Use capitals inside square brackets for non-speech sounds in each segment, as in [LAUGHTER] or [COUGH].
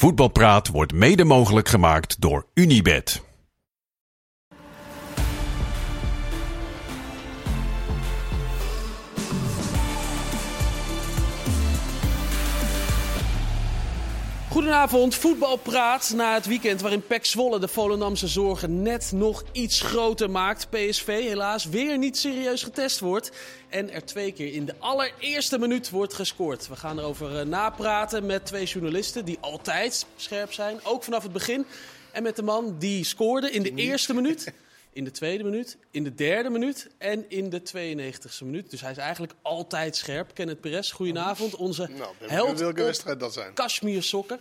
Voetbalpraat wordt mede mogelijk gemaakt door Unibed. Goedenavond, voetbalpraat na het weekend waarin PEC Zwolle de Volendamse zorgen net nog iets groter maakt. PSV helaas weer niet serieus getest wordt en er twee keer in de allereerste minuut wordt gescoord. We gaan erover eh, napraten met twee journalisten die altijd scherp zijn, ook vanaf het begin. En met de man die scoorde in de eerste minuut, [LAUGHS] in de tweede minuut, in de derde minuut en in de 92e minuut. Dus hij is eigenlijk altijd scherp. Kenneth Perez, goedenavond. Onze Nou, held welke wedstrijd dat zijn? Kashmir sokken.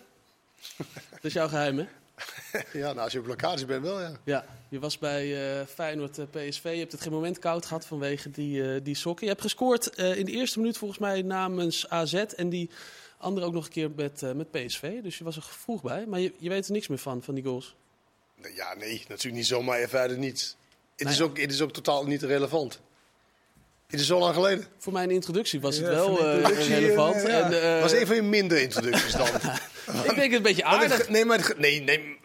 Dat is jouw geheim, hè? Ja, nou, als je op locatie bent wel, ja. Ja, je was bij eh, Feyenoord eh, PSV. Je hebt het geen moment koud gehad vanwege die, eh, die sokken. Je hebt gescoord eh, in de eerste minuut volgens mij namens AZ. En die andere ook nog een keer met, eh, met PSV. Dus je was er vroeg bij. Maar je, je weet er niks meer van, van die goals. Ja, nee, natuurlijk niet zomaar even uit het niets. Het, is ook, het is ook totaal niet relevant. Het is zo lang geleden. Voor mijn introductie was het Ja, wel eh, relevant. ja. En, eh, was een van je minder introducties dan. [LAUGHS] ik denk het een beetje het aardig. nee, maar het nee, nee,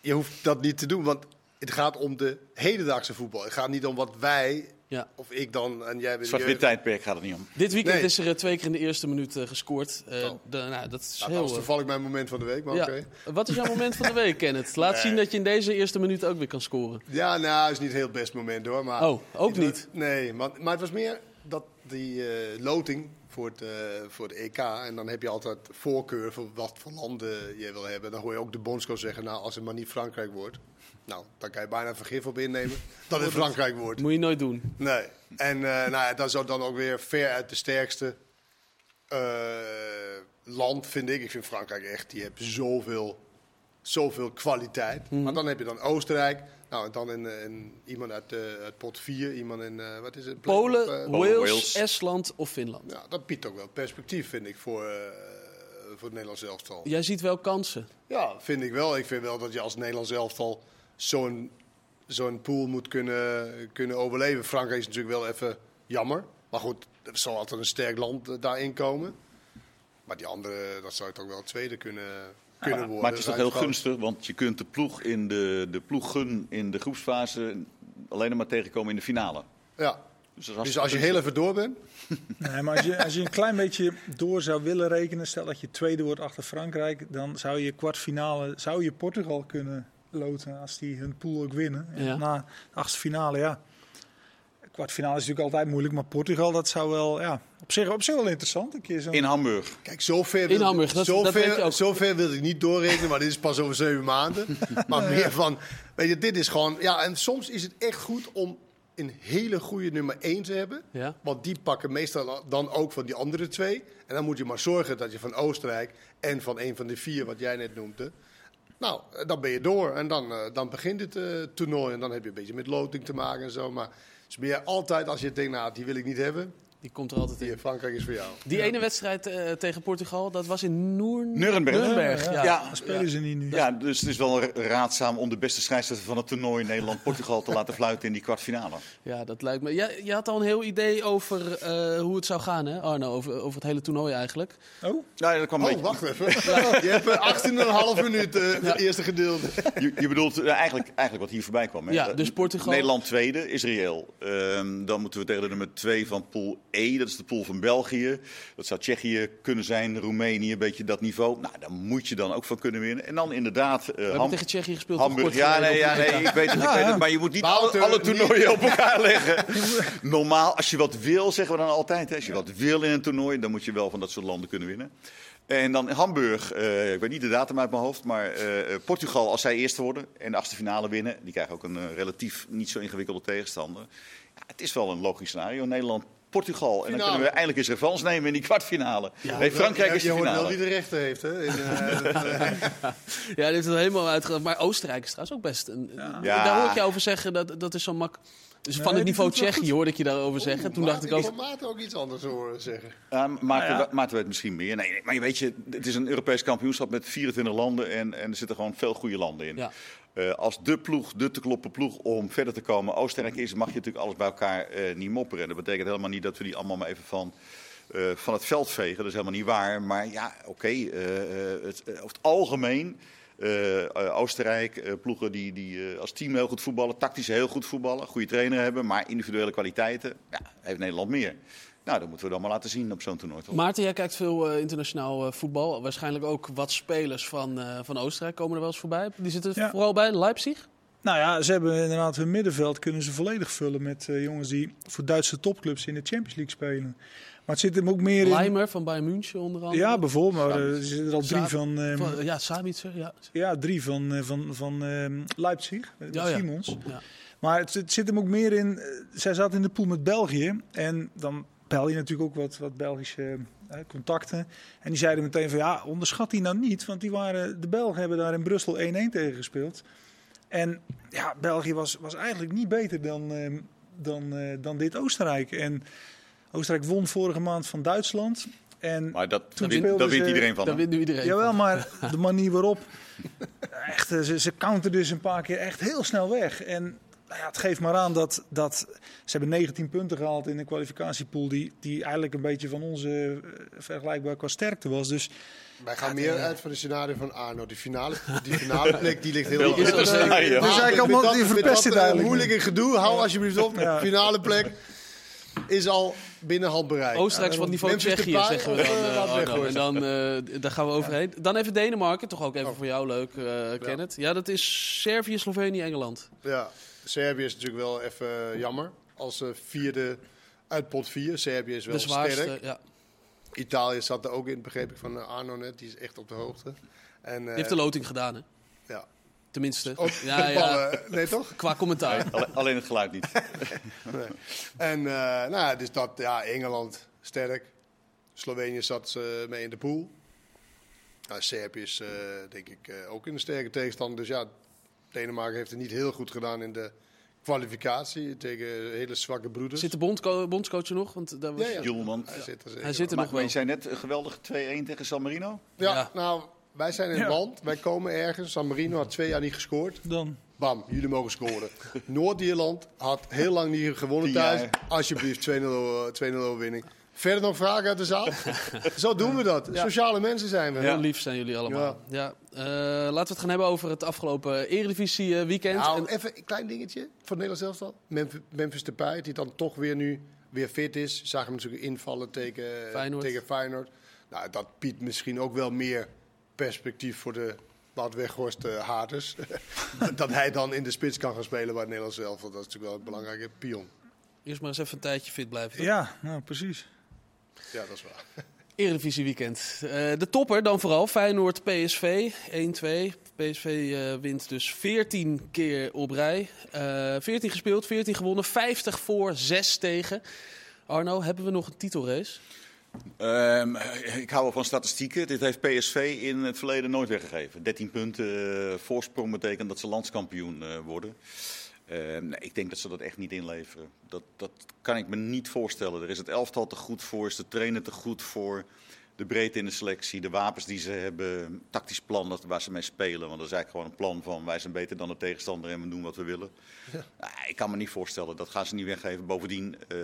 je hoeft dat niet te doen, want het gaat om de hedendaagse voetbal. Het gaat niet om wat wij, Ja. of ik dan en jij bent. Zwart-wit tijdperk gaat het niet om. Dit weekend Nee. is er eh, twee keer in de eerste minuut eh, gescoord. Eh, Oh. de- nou, dat is Nou, dat heel... was toevallig mijn moment van de week, maar ja. oké. Wat is jouw moment van de week, Kenneth? Laat Nee. zien dat je in deze eerste minuut ook weer kan scoren. Ja, nou, is niet heel het best moment hoor. Maar Oh, ook niet? Nee, maar, maar het was meer dat die eh, loting voor het, eh, voor het EK. En dan heb je altijd voorkeur voor wat voor landen je wil hebben. Dan hoor je ook de bondscoach zeggen, nou, als het maar niet Frankrijk wordt. Nou, dan kan je bijna vergif op innemen [LAUGHS] dat het Frankrijk wordt. Moet je nooit doen. Nee. En eh, nou ja, dat is ook dan ook weer ver uit de sterkste eh, land, vind ik. Ik vind Frankrijk echt, die hebben zoveel, zoveel kwaliteit. Mhm. Maar dan heb je dan Oostenrijk. Nou, en dan in, eh, in, iemand uit, eh, uit pot 4, iemand in, eh, wat is het? Polen, Wales, Wales. Estland of Finland. ja, dat biedt ook wel perspectief, vind ik, voor, voor het Nederlands elftal. Jij ziet wel kansen. Ja, vind ik wel. Ik vind wel dat je als Nederlands elftal zo'n zo'n pool moet kunnen, kunnen overleven. Frankrijk is natuurlijk wel even jammer. Maar goed, er zal altijd een sterk land daarin komen. Maar die andere, dat zou toch wel tweede kunnen, kunnen worden. Maar het is toch heel gunstig, want je kunt de ploeg in de, de ploeggun in de groepsfase alleen nog maar tegenkomen in de finale. Ja. Dus, Dus als je heel even door bent. [LAUGHS] Nee, maar als je, als je een klein beetje door zou willen rekenen, stel dat je tweede wordt achter Frankrijk, dan zou je kwartfinale, zou je Portugal kunnen loten als die hun pool ook winnen. En Ja. Na de achtste finale, ja. Kwartfinale is natuurlijk altijd moeilijk, maar Portugal, dat zou wel, ja, op zich, op zich wel interessant. Een keer zo'n in Hamburg. Kijk, zover In wil, Hamburg, dat- dat weet je zover, ook. zover wil ik niet doorrekenen, maar dit is pas over zeven maanden. [LAUGHS] Maar meer van, weet je, dit is gewoon... Ja, en soms is het echt goed om een hele goede nummer één te hebben. Ja. Want die pakken meestal dan ook van die andere twee. En dan moet je maar zorgen dat je van Oostenrijk en van een van de vier, wat jij net noemde... Nou, dan ben je door en dan, eh, dan begint het eh, toernooi. En dan heb je een beetje met loting te maken en zo. Maar is meer altijd als je denkt, nou, die wil ik niet hebben. Die komt er altijd Die in. in Frankrijk is voor jou. Die ene wedstrijd eh, tegen Portugal, dat was in Noer... Nuremberg. Nuremberg, ja. Ja, spelen ze niet nu. ja, dus het is wel raadzaam om de beste scheidsrechter van het toernooi Nederland-Portugal te laten fluiten in die kwartfinale. Ja, dat lijkt me. Ja, je had al een heel idee over eh, hoe het zou gaan, hè, Arno? Over, over het hele toernooi eigenlijk. Oh, Nou, dat kwam een Oh, beetje- wacht even. [LAUGHS] Je hebt eh, 18,5 minuten het eerste gedeelte. Je, je bedoelt eh, eigenlijk, eigenlijk wat hier voorbij kwam. Hè? Ja, Eh, dus Portugal- Nederland tweede is reëel. Ehm, dan moeten we tegen de nummer twee van pool E. Dat is de pool van België. Dat zou Tsjechië kunnen zijn, Roemenië, een beetje dat niveau. Nou, daar moet je dan ook van kunnen winnen. En dan inderdaad... eh, We hebben tegen Tsjechië gespeeld. Hamburg, kort ja, nee, ja, nee, ik weet het, ik weet het. Maar je moet niet alle, Wouter, alle toernooien op elkaar leggen. [LAUGHS] Normaal, als je wat wil, zeggen we dan altijd. Hè, als je wat wil in een toernooi, dan moet je wel van dat soort landen kunnen winnen. En dan Hamburg, eh, ik weet niet de datum uit mijn hoofd, maar eh, Portugal als zij eerste worden en de achtste finale winnen. Die krijgen ook een relatief niet zo ingewikkelde tegenstander. Ja, het is wel een logisch scenario. Nederland, Portugal. En dan Finale. kunnen we eindelijk eens revanche nemen in die kwartfinale. nee, Frankrijk je, is je de hoort wel finale. wie de rechter heeft. Hè? In, eh, [LAUGHS] eh, Ja, dit is het helemaal uitgegaan. Maar Oostenrijk is trouwens ook best een... Ja. Daar hoor ik je over zeggen, dat, dat is zo mak... Dus van het niveau Tsjechië hoorde ik je daarover zeggen. Toen dacht ik ook... heb Maarten ook iets anders horen zeggen. Ja, Maarten, Nou ja. Maarten weet misschien meer. Nee, nee, maar je weet je, het is een Europees kampioenschap met 24 landen en, en er zitten gewoon veel goede landen in. Ja. Eh, als de ploeg, de te kloppen ploeg om verder te komen Oostenrijk is, mag je natuurlijk alles bij elkaar eh, niet mopperen. En dat betekent helemaal niet dat we die allemaal maar even van eh, van het veld vegen. Dat is helemaal niet waar. Maar ja, oké. het- over het algemeen. Oostenrijk, ploegen die, die als team heel goed voetballen, tactisch heel goed voetballen, goede trainer hebben, maar individuele kwaliteiten ja, heeft Nederland meer. Nou, dat moeten we dan maar laten zien op zo'n toernooi. Toch? Maarten, jij kijkt veel eh, internationaal eh, voetbal. Waarschijnlijk ook wat spelers van, eh, van Oostenrijk komen er wel eens voorbij. Die zitten Ja. vooral bij Leipzig. Nou ja, ze hebben inderdaad hun middenveld kunnen ze volledig vullen met eh, jongens die voor Duitse topclubs in de Champions League spelen. Maar het zit hem ook meer in. Leimer van Bayern München onder andere. Ja, bijvoorbeeld. Maar er zitten er al drie van. ehm, Van- ja, Sabitzer. Ja. ja, drie van, eh, van, van ehm, Leipzig. met Ja, ja. Simons. Ja. Maar het, het zit hem ook meer in. zij zaten in de pool met België. En dan bel je natuurlijk ook wat, wat Belgische eh, contacten. En die zeiden meteen van ja, onderschat die nou niet. Want die waren, de Belgen hebben daar in Brussel 1-1 tegen gespeeld. En ja, België was, was eigenlijk niet beter dan, ehm, dan, eh, dan dit Oostenrijk. En Oostenrijk won vorige maand van Duitsland. En Maar dat, Toen wint, ze- iedereen van. Hè? wint nu iedereen. Jawel, van. maar [LAUGHS] de manier waarop. Echt, ze, ze counter dus een paar keer echt heel snel weg. En nou ja, het geeft maar aan dat, dat ze hebben 19 punten gehaald in een kwalificatiepool die, die eigenlijk een beetje van onze eh, vergelijkbaar qua sterkte was. Dus Wij gaan meer uit van het scenario van Arno. Die finale, die finale [LAUGHS] plek die ligt heel? Maar Dus eigenlijk allemaal- die verpest het eh, eigenlijk moeilijke gedoe, hou alsjeblieft op. Ja. Finale plek is al binnen handbereik. Oostenrijk is van niveau Tsjechië, zeggen we dan, eh, eh? En dan eh, daar gaan we overheen. Dan even Denemarken, toch ook even Oh. voor jou leuk, eh Kenneth. Ja, dat is Servië, Slovenië, Engeland. Ja, Servië is natuurlijk wel even eh, jammer. Als eh, vierde uit pot 4. Servië is wel de zwaarste. sterk. Ja. Italië zat er ook in, begreep ik van eh, Arno net. Die is echt op de hoogte. En, Die heeft de loting gedaan, hè? ja. Tenminste. Ja, ja. nee toch? Qua commentaar. Alle- Alleen het geluid niet. [LAUGHS] Nee. En eh, nou ja, dus dat, ja, Engeland sterk. Slovenië zat eh, mee in de pool. Nou, Servië is eh, denk ik eh, ook in een sterke tegenstander. Dus ja, Denemarken heeft het niet heel goed gedaan in de kwalificatie tegen hele zwakke broeders. Zit de bondco bondcoach er nog? Want daar was... Ja, ja. Julemand. Hij zit er Hij zit er Maar, nog wel. je zei net een geweldige 2-1 tegen San Marino. Ja, Ja. nou, wij zijn in het Ja. land. Wij komen ergens. San Marino had twee jaar niet gescoord. dan. Bam, jullie mogen scoren. [LAUGHS] Noord-Ierland had heel lang niet gewonnen thuis. jaar. Alsjeblieft, 2-0 eh, 2-0 overwinning. Verder nog vragen uit de zaal? [LAUGHS] Zo doen we dat. Sociale mensen zijn we. Heel lief zijn jullie allemaal. Ja. Eh, laten we het gaan hebben over het afgelopen Eredivisie eh, weekend. Nou, En- even een klein dingetje voor het Nederlands elftal. Memphis, Memphis Depay, die dan toch weer nu weer fit is. Je zag hem natuurlijk invallen tegen Feyenoord. tegen Feyenoord. Nou, dat biedt misschien ook wel meer perspectief voor de Wout Weghorst eh, haters. [LAUGHS] dat hij dan in de spits kan gaan spelen bij het Nederlands elftal. Dat is natuurlijk wel een belangrijke pion. Eerst maar eens even een tijdje fit blijven. toch? Ja, nou precies. Ja, dat is waar. [LAUGHS] Eredivisie weekend. Eh, de topper dan vooral. Feyenoord PSV 1-2. PSV eh, wint dus 14 keer op rij. Eh 14 gespeeld, 14 gewonnen. 50 voor, 6 tegen. Arno, hebben we nog een titelrace? Ehm, ik hou wel van statistieken. Dit heeft PSV in het verleden nooit weggegeven. 13 punten eh, voorsprong betekent dat ze landskampioen eh, worden. Ehm, nee, ik denk dat ze dat echt niet inleveren. Dat, dat kan ik me niet voorstellen. Er is het elftal te goed voor, is de trainer te goed voor. De breedte in de selectie, de wapens die ze hebben, tactisch plan dat- waar ze mee spelen. Want dat is eigenlijk gewoon een plan van wij zijn beter dan de tegenstander en we doen wat we willen. Nou, ik kan me niet voorstellen, dat gaan ze niet weggeven. Bovendien, eh,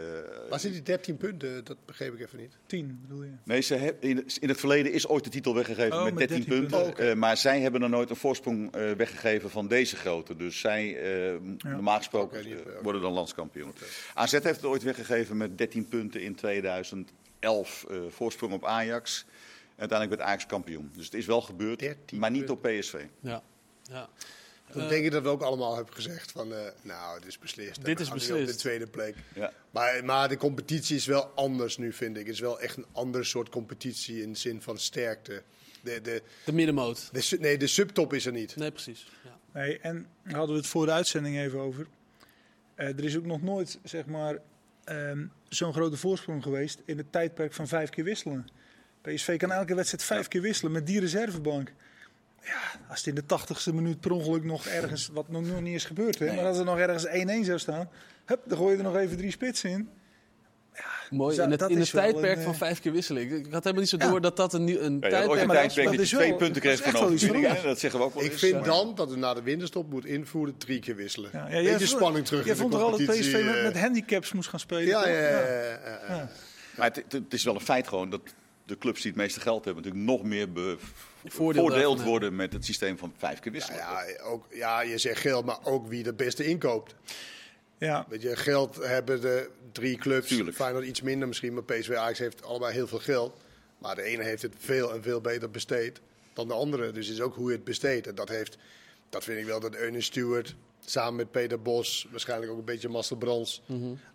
Waar zit die 13 punten? Dat begreep ik even niet. 10 bedoel je? Nee, ze heb- in, in het verleden is ooit de titel weggegeven Oh, met met 13, 13 punten. punten. Oh. Eh, maar zij hebben er nooit een voorsprong eh, weggegeven van deze grootte. Dus zij, eh, normaal gesproken, die- worden dan landskampioen. AZ heeft het ooit weggegeven met 13 punten in 2011. eh, voorsprong op Ajax. Uiteindelijk werd Ajax kampioen. Dus het is wel gebeurd, 13 maar niet op PSV. Ja. ja. Toen denk ik dat we ook allemaal hebben gezegd van, eh, nou, het is beslist. En Dit we is beslist. op de tweede plek. Ja. Maar, maar de competitie is wel anders nu, vind ik. Het is wel echt een ander soort competitie in de zin van sterkte. De, de, De middenmoot. de, nee, de subtop is er niet. Nee, precies. Ja. Nee, en daar hadden we het voor de uitzending even over. Eh, er is ook nog nooit, zeg maar, ehm, zo'n grote voorsprong geweest in het tijdperk van vijf keer wisselen. PSV kan elke wedstrijd vijf keer wisselen met die reservebank. Ja, als het in de tachtigste minuut per ongeluk nog ergens, wat nog, nog niet is gebeurd, hè, Nee. maar als er nog ergens 1-1 zou staan, hup, dan gooi je er nog even drie spitsen in. Mooi, Zo, in het, in tijdperk een, van eh, vijf keer wisseling. Ik had helemaal niet zo Ja. door dat dat een, een Ja, je tijdperk een maar dat- tijdperk dat dat is je twee wel- punten dat kreeg is van. Dat zeggen we ook wel Ik eens. vind dan dat we na de winterstop moet invoeren drie keer wisselen. Ja, Beetje spanning terug Jij de vond toch al dat PSV met, eh. met handicaps moest gaan spelen? Ja, ja, ja, ja, ja, ja. Maar het, is wel een feit gewoon dat de clubs die het meeste geld hebben natuurlijk nog meer Voordeel bevoordeeld worden met het systeem van vijf keer wisselen. Ja, ook, ja, je zegt geld, maar ook wie het beste inkoopt. Ja, Weet je, geld hebben de drie clubs. Tuurlijk. Feyenoord iets minder misschien, maar PSV Ajax heeft allebei heel veel geld. Maar de ene heeft het veel en veel beter besteed dan de andere. Dus het is ook hoe je het besteedt. En dat heeft, dat vind ik wel dat Eunen Stewart samen met Peter Bos, waarschijnlijk ook een beetje Marcel Brands,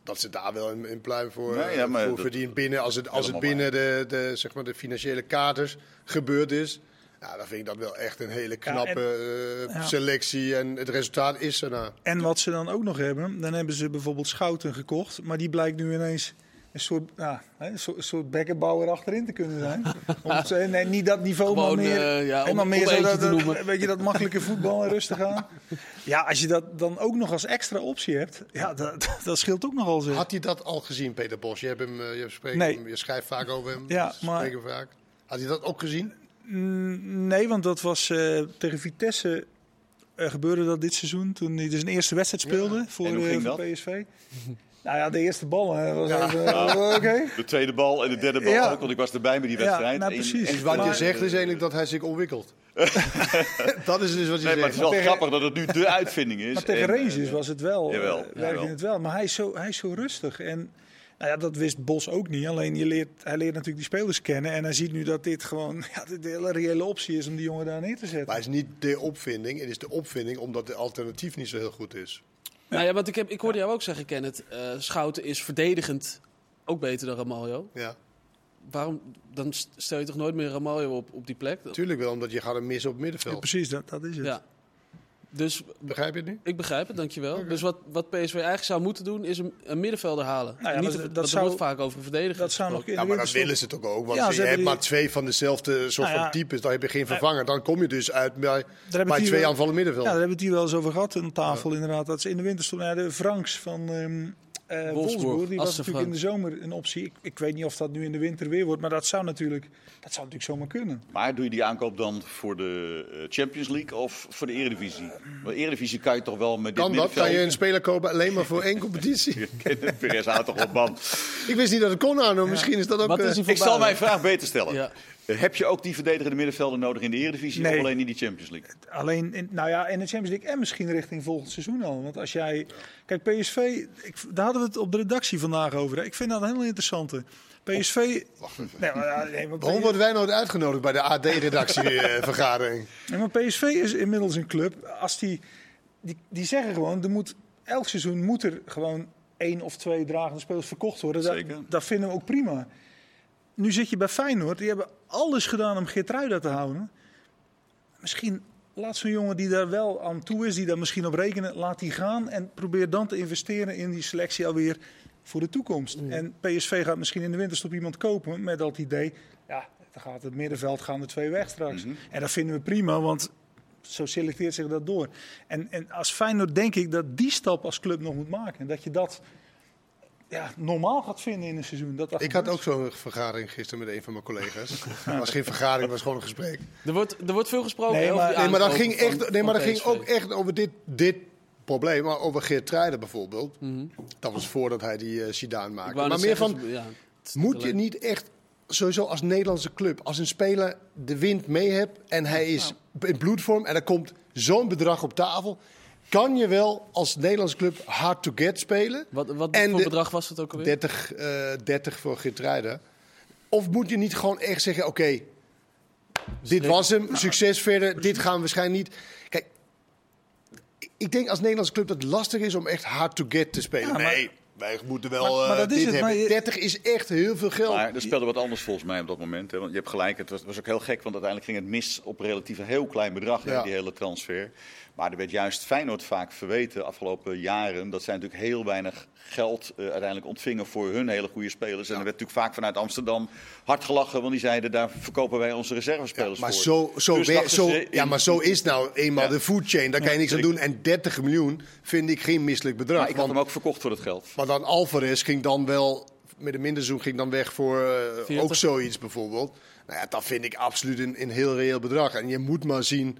dat ze daar wel een, pluim voor, ja, maar voor verdienen binnen. Als het, als het binnen de, de, zeg maar de financiële kaders gebeurd is. Ja, dan vind ik dat wel echt een hele knappe eh, selectie. En het resultaat is er nou. en wat ze dan ook nog hebben, dan hebben ze bijvoorbeeld Schouten gekocht. Maar die blijkt nu ineens een soort, een soort, soort bekkenbouwer achterin te kunnen zijn. [LAUGHS] Om zo- nee, niet dat niveau, Gewoon, maar meer, eh, ja, om- maar meer zo dat, te weet je, dat makkelijke voetbal en rustig aan. [LAUGHS] Ja, als je dat dan ook nog als extra optie hebt, ja, dat, dat scheelt ook nogal zo. Had hij dat al gezien, Peter Bos? Je, hebt hem, eh, je, spreekt Nee. hem, je schrijft vaak over hem. Ja, maar- hem vaak. Had hij dat ook gezien? Mm, Nee, want dat was eh, tegen Vitesse gebeurde dat dit seizoen. Toen hij dus een eerste wedstrijd speelde voor, En hoe eh, ging voor dat? PSV. nou ja, de eerste bal hè, was Ja. even... eh, Oké. De tweede bal en de derde bal Ja. ook, want ik was erbij met die Ja, wedstrijd. nou, En- precies. en- Wat je zegt is eigenlijk dat hij zich ontwikkelt. [LAUGHS] dat is dus wat je Nee, maar het zegt. is wel tegen- grappig dat het nu de uitvinding is. Maar tegen En, Rangers was het wel. jawel, eh, werkte jawel. het wel. Maar hij is, zo, hij is zo rustig. En nou ja, dat wist Bos ook niet. Alleen je leert, hij leert natuurlijk die spelers kennen. En hij ziet nu dat dit gewoon [LAUGHS] ja, de hele reële optie is om die jongen daar neer te zetten. Maar het is niet de opvinding. Het is de opvinding omdat de alternatief niet zo heel goed is. Nou ja, want ik, heb, ik hoorde jou ook zeggen, Kenneth. eh Schouten is verdedigend ook beter dan Ramaljo. Ja, Waarom? Dan st- stel je toch nooit meer Ramaljo op, op die plek? natuurlijk wel, omdat je gaat hem missen op het Ja, middenveld. precies, dat, dat is het. Ja. Dus Begrijp je het nu? ik begrijp het, dankjewel. Dus wat, wat PSV eigenlijk zou moeten doen, is een, een middenvelder halen. Nou ja, Niet dat- een- dat er zou- wordt vaak over een verdediger Dat zou nog Ja, de maar dat winterstop- willen ze toch ook. Want Ja, je ze hebt hebben maar twee van dezelfde soort Nou ja. van types. Dan heb je geen vervanger. Dan kom je dus uit bij, twee wel- aanvallen Ja, middenveld. daar hebben we het hier wel eens over gehad aan tafel inderdaad. Dat ze in de winter stonden. Ja, de Franks van ehm eh, Wolfsburg, die was natuurlijk in de zomer een optie. Ik, ik weet niet of dat nu in de winter weer wordt, maar dat zou natuurlijk, dat zou natuurlijk zomaar kunnen. Maar doe je die aankoop dan voor de eh, Champions League of voor de Eredivisie? Want de Eredivisie kan je toch wel met dit Kan dat? Kan je een speler kopen alleen maar voor één [LAUGHS] competitie? [LAUGHS] Perez houdt toch op man. Ik wist niet dat het kon, Arno. Misschien is dat ook... Wat is voor Ik zal mijn vraag beter stellen. Ja. Eh, Heb je ook die verdedigende middenvelden nodig in de Eredivisie Nee. of alleen in die Champions League? Alleen, in, nou ja, in de Champions League en misschien richting volgend seizoen al. Want als jij, kijk PSV, ik, daar hadden we het op de redactie vandaag over. Hè. Ik vind dat een heel interessante. PSV, nee, maar, ja, nee, maar [LAUGHS] Waarom worden wij nooit uitgenodigd bij de AD-redactievergadering? [LAUGHS] Nee, maar PSV is inmiddels een club. Als die, die, die zeggen gewoon, er moet, elk seizoen moet er gewoon één of twee dragende spelers verkocht worden. Dat, Zeker. dat vinden we ook prima. Nu zit je bij Feyenoord. Die hebben alles gedaan om Geertruida te houden. Misschien laat zo'n jongen die daar wel aan toe is, die daar misschien op rekenen, laat die gaan. En probeer dan te investeren in die selectie alweer voor de toekomst. En PSV gaat misschien in de winterstop iemand kopen met dat idee. Ja, dan gaat het middenveld gaan de twee weg straks. En dat vinden we prima, want zo selecteert zich dat door. En, en als Feyenoord denk ik dat die stap als club nog moet maken. En dat je dat ja, normaal gaat vinden in een seizoen. Dat dat Ik had ook zo'n vergadering gisteren met een van mijn collega's. [LAUGHS] Het was geen vergadering, het was gewoon een gesprek. Er wordt, er wordt veel gesproken Nee, maar- Nee, maar dat ging, van- echt, nee, maar dat ging ook echt over dit, dit probleem. Maar over Geert Truiden bijvoorbeeld. Mhm. Dat was voordat hij die uh, Zidane maakte. Maar meer zeggen, van, ja, moet je niet echt, sowieso als Nederlandse club, als een speler de wind mee hebt en hij is in bloedvorm en er komt zo'n bedrag op tafel. Kan je wel als Nederlandse club hard to get spelen? Wat, wat En voor de- bedrag was het ook alweer? 30, eh 30 voor. Of moet je niet gewoon echt zeggen, oké, dit was hem, succes verder, dit gaan we waarschijnlijk niet. Kijk, ik- denk als Nederlandse club dat het lastig is om echt hard to get te spelen. Ja, maar- nee, wij moeten wel Maar- maar eh, dat is dit het, hebben. maar je- 30 is echt heel veel geld. Maar er speelde wat anders volgens mij op dat moment. Hè. Want je hebt gelijk, het was, was ook heel gek, want uiteindelijk ging het mis op relatief een heel klein bedrag, hè, Ja. die hele transfer. Maar er werd juist Feyenoord vaak verweten de afgelopen jaren dat zij natuurlijk heel weinig geld eh, uiteindelijk ontvingen voor hun hele goede spelers. En er werd natuurlijk vaak vanuit Amsterdam hard gelachen, want die zeiden daar verkopen wij onze reservespelers maar voor. zo, zo, Dus zo, in- ja, maar zo is nou eenmaal Ja. de food chain. Daar kan je niks aan doen. En 30 miljoen vind ik geen misselijk bedrag. Maar ik had want, hem ook verkocht voor dat geld. maar dan Alvarez ging dan wel, met een minderzoen ging dan weg voor eh, 40. ook zoiets bijvoorbeeld. Nou ja, dat vind ik absoluut een, een heel reëel bedrag. En je moet maar zien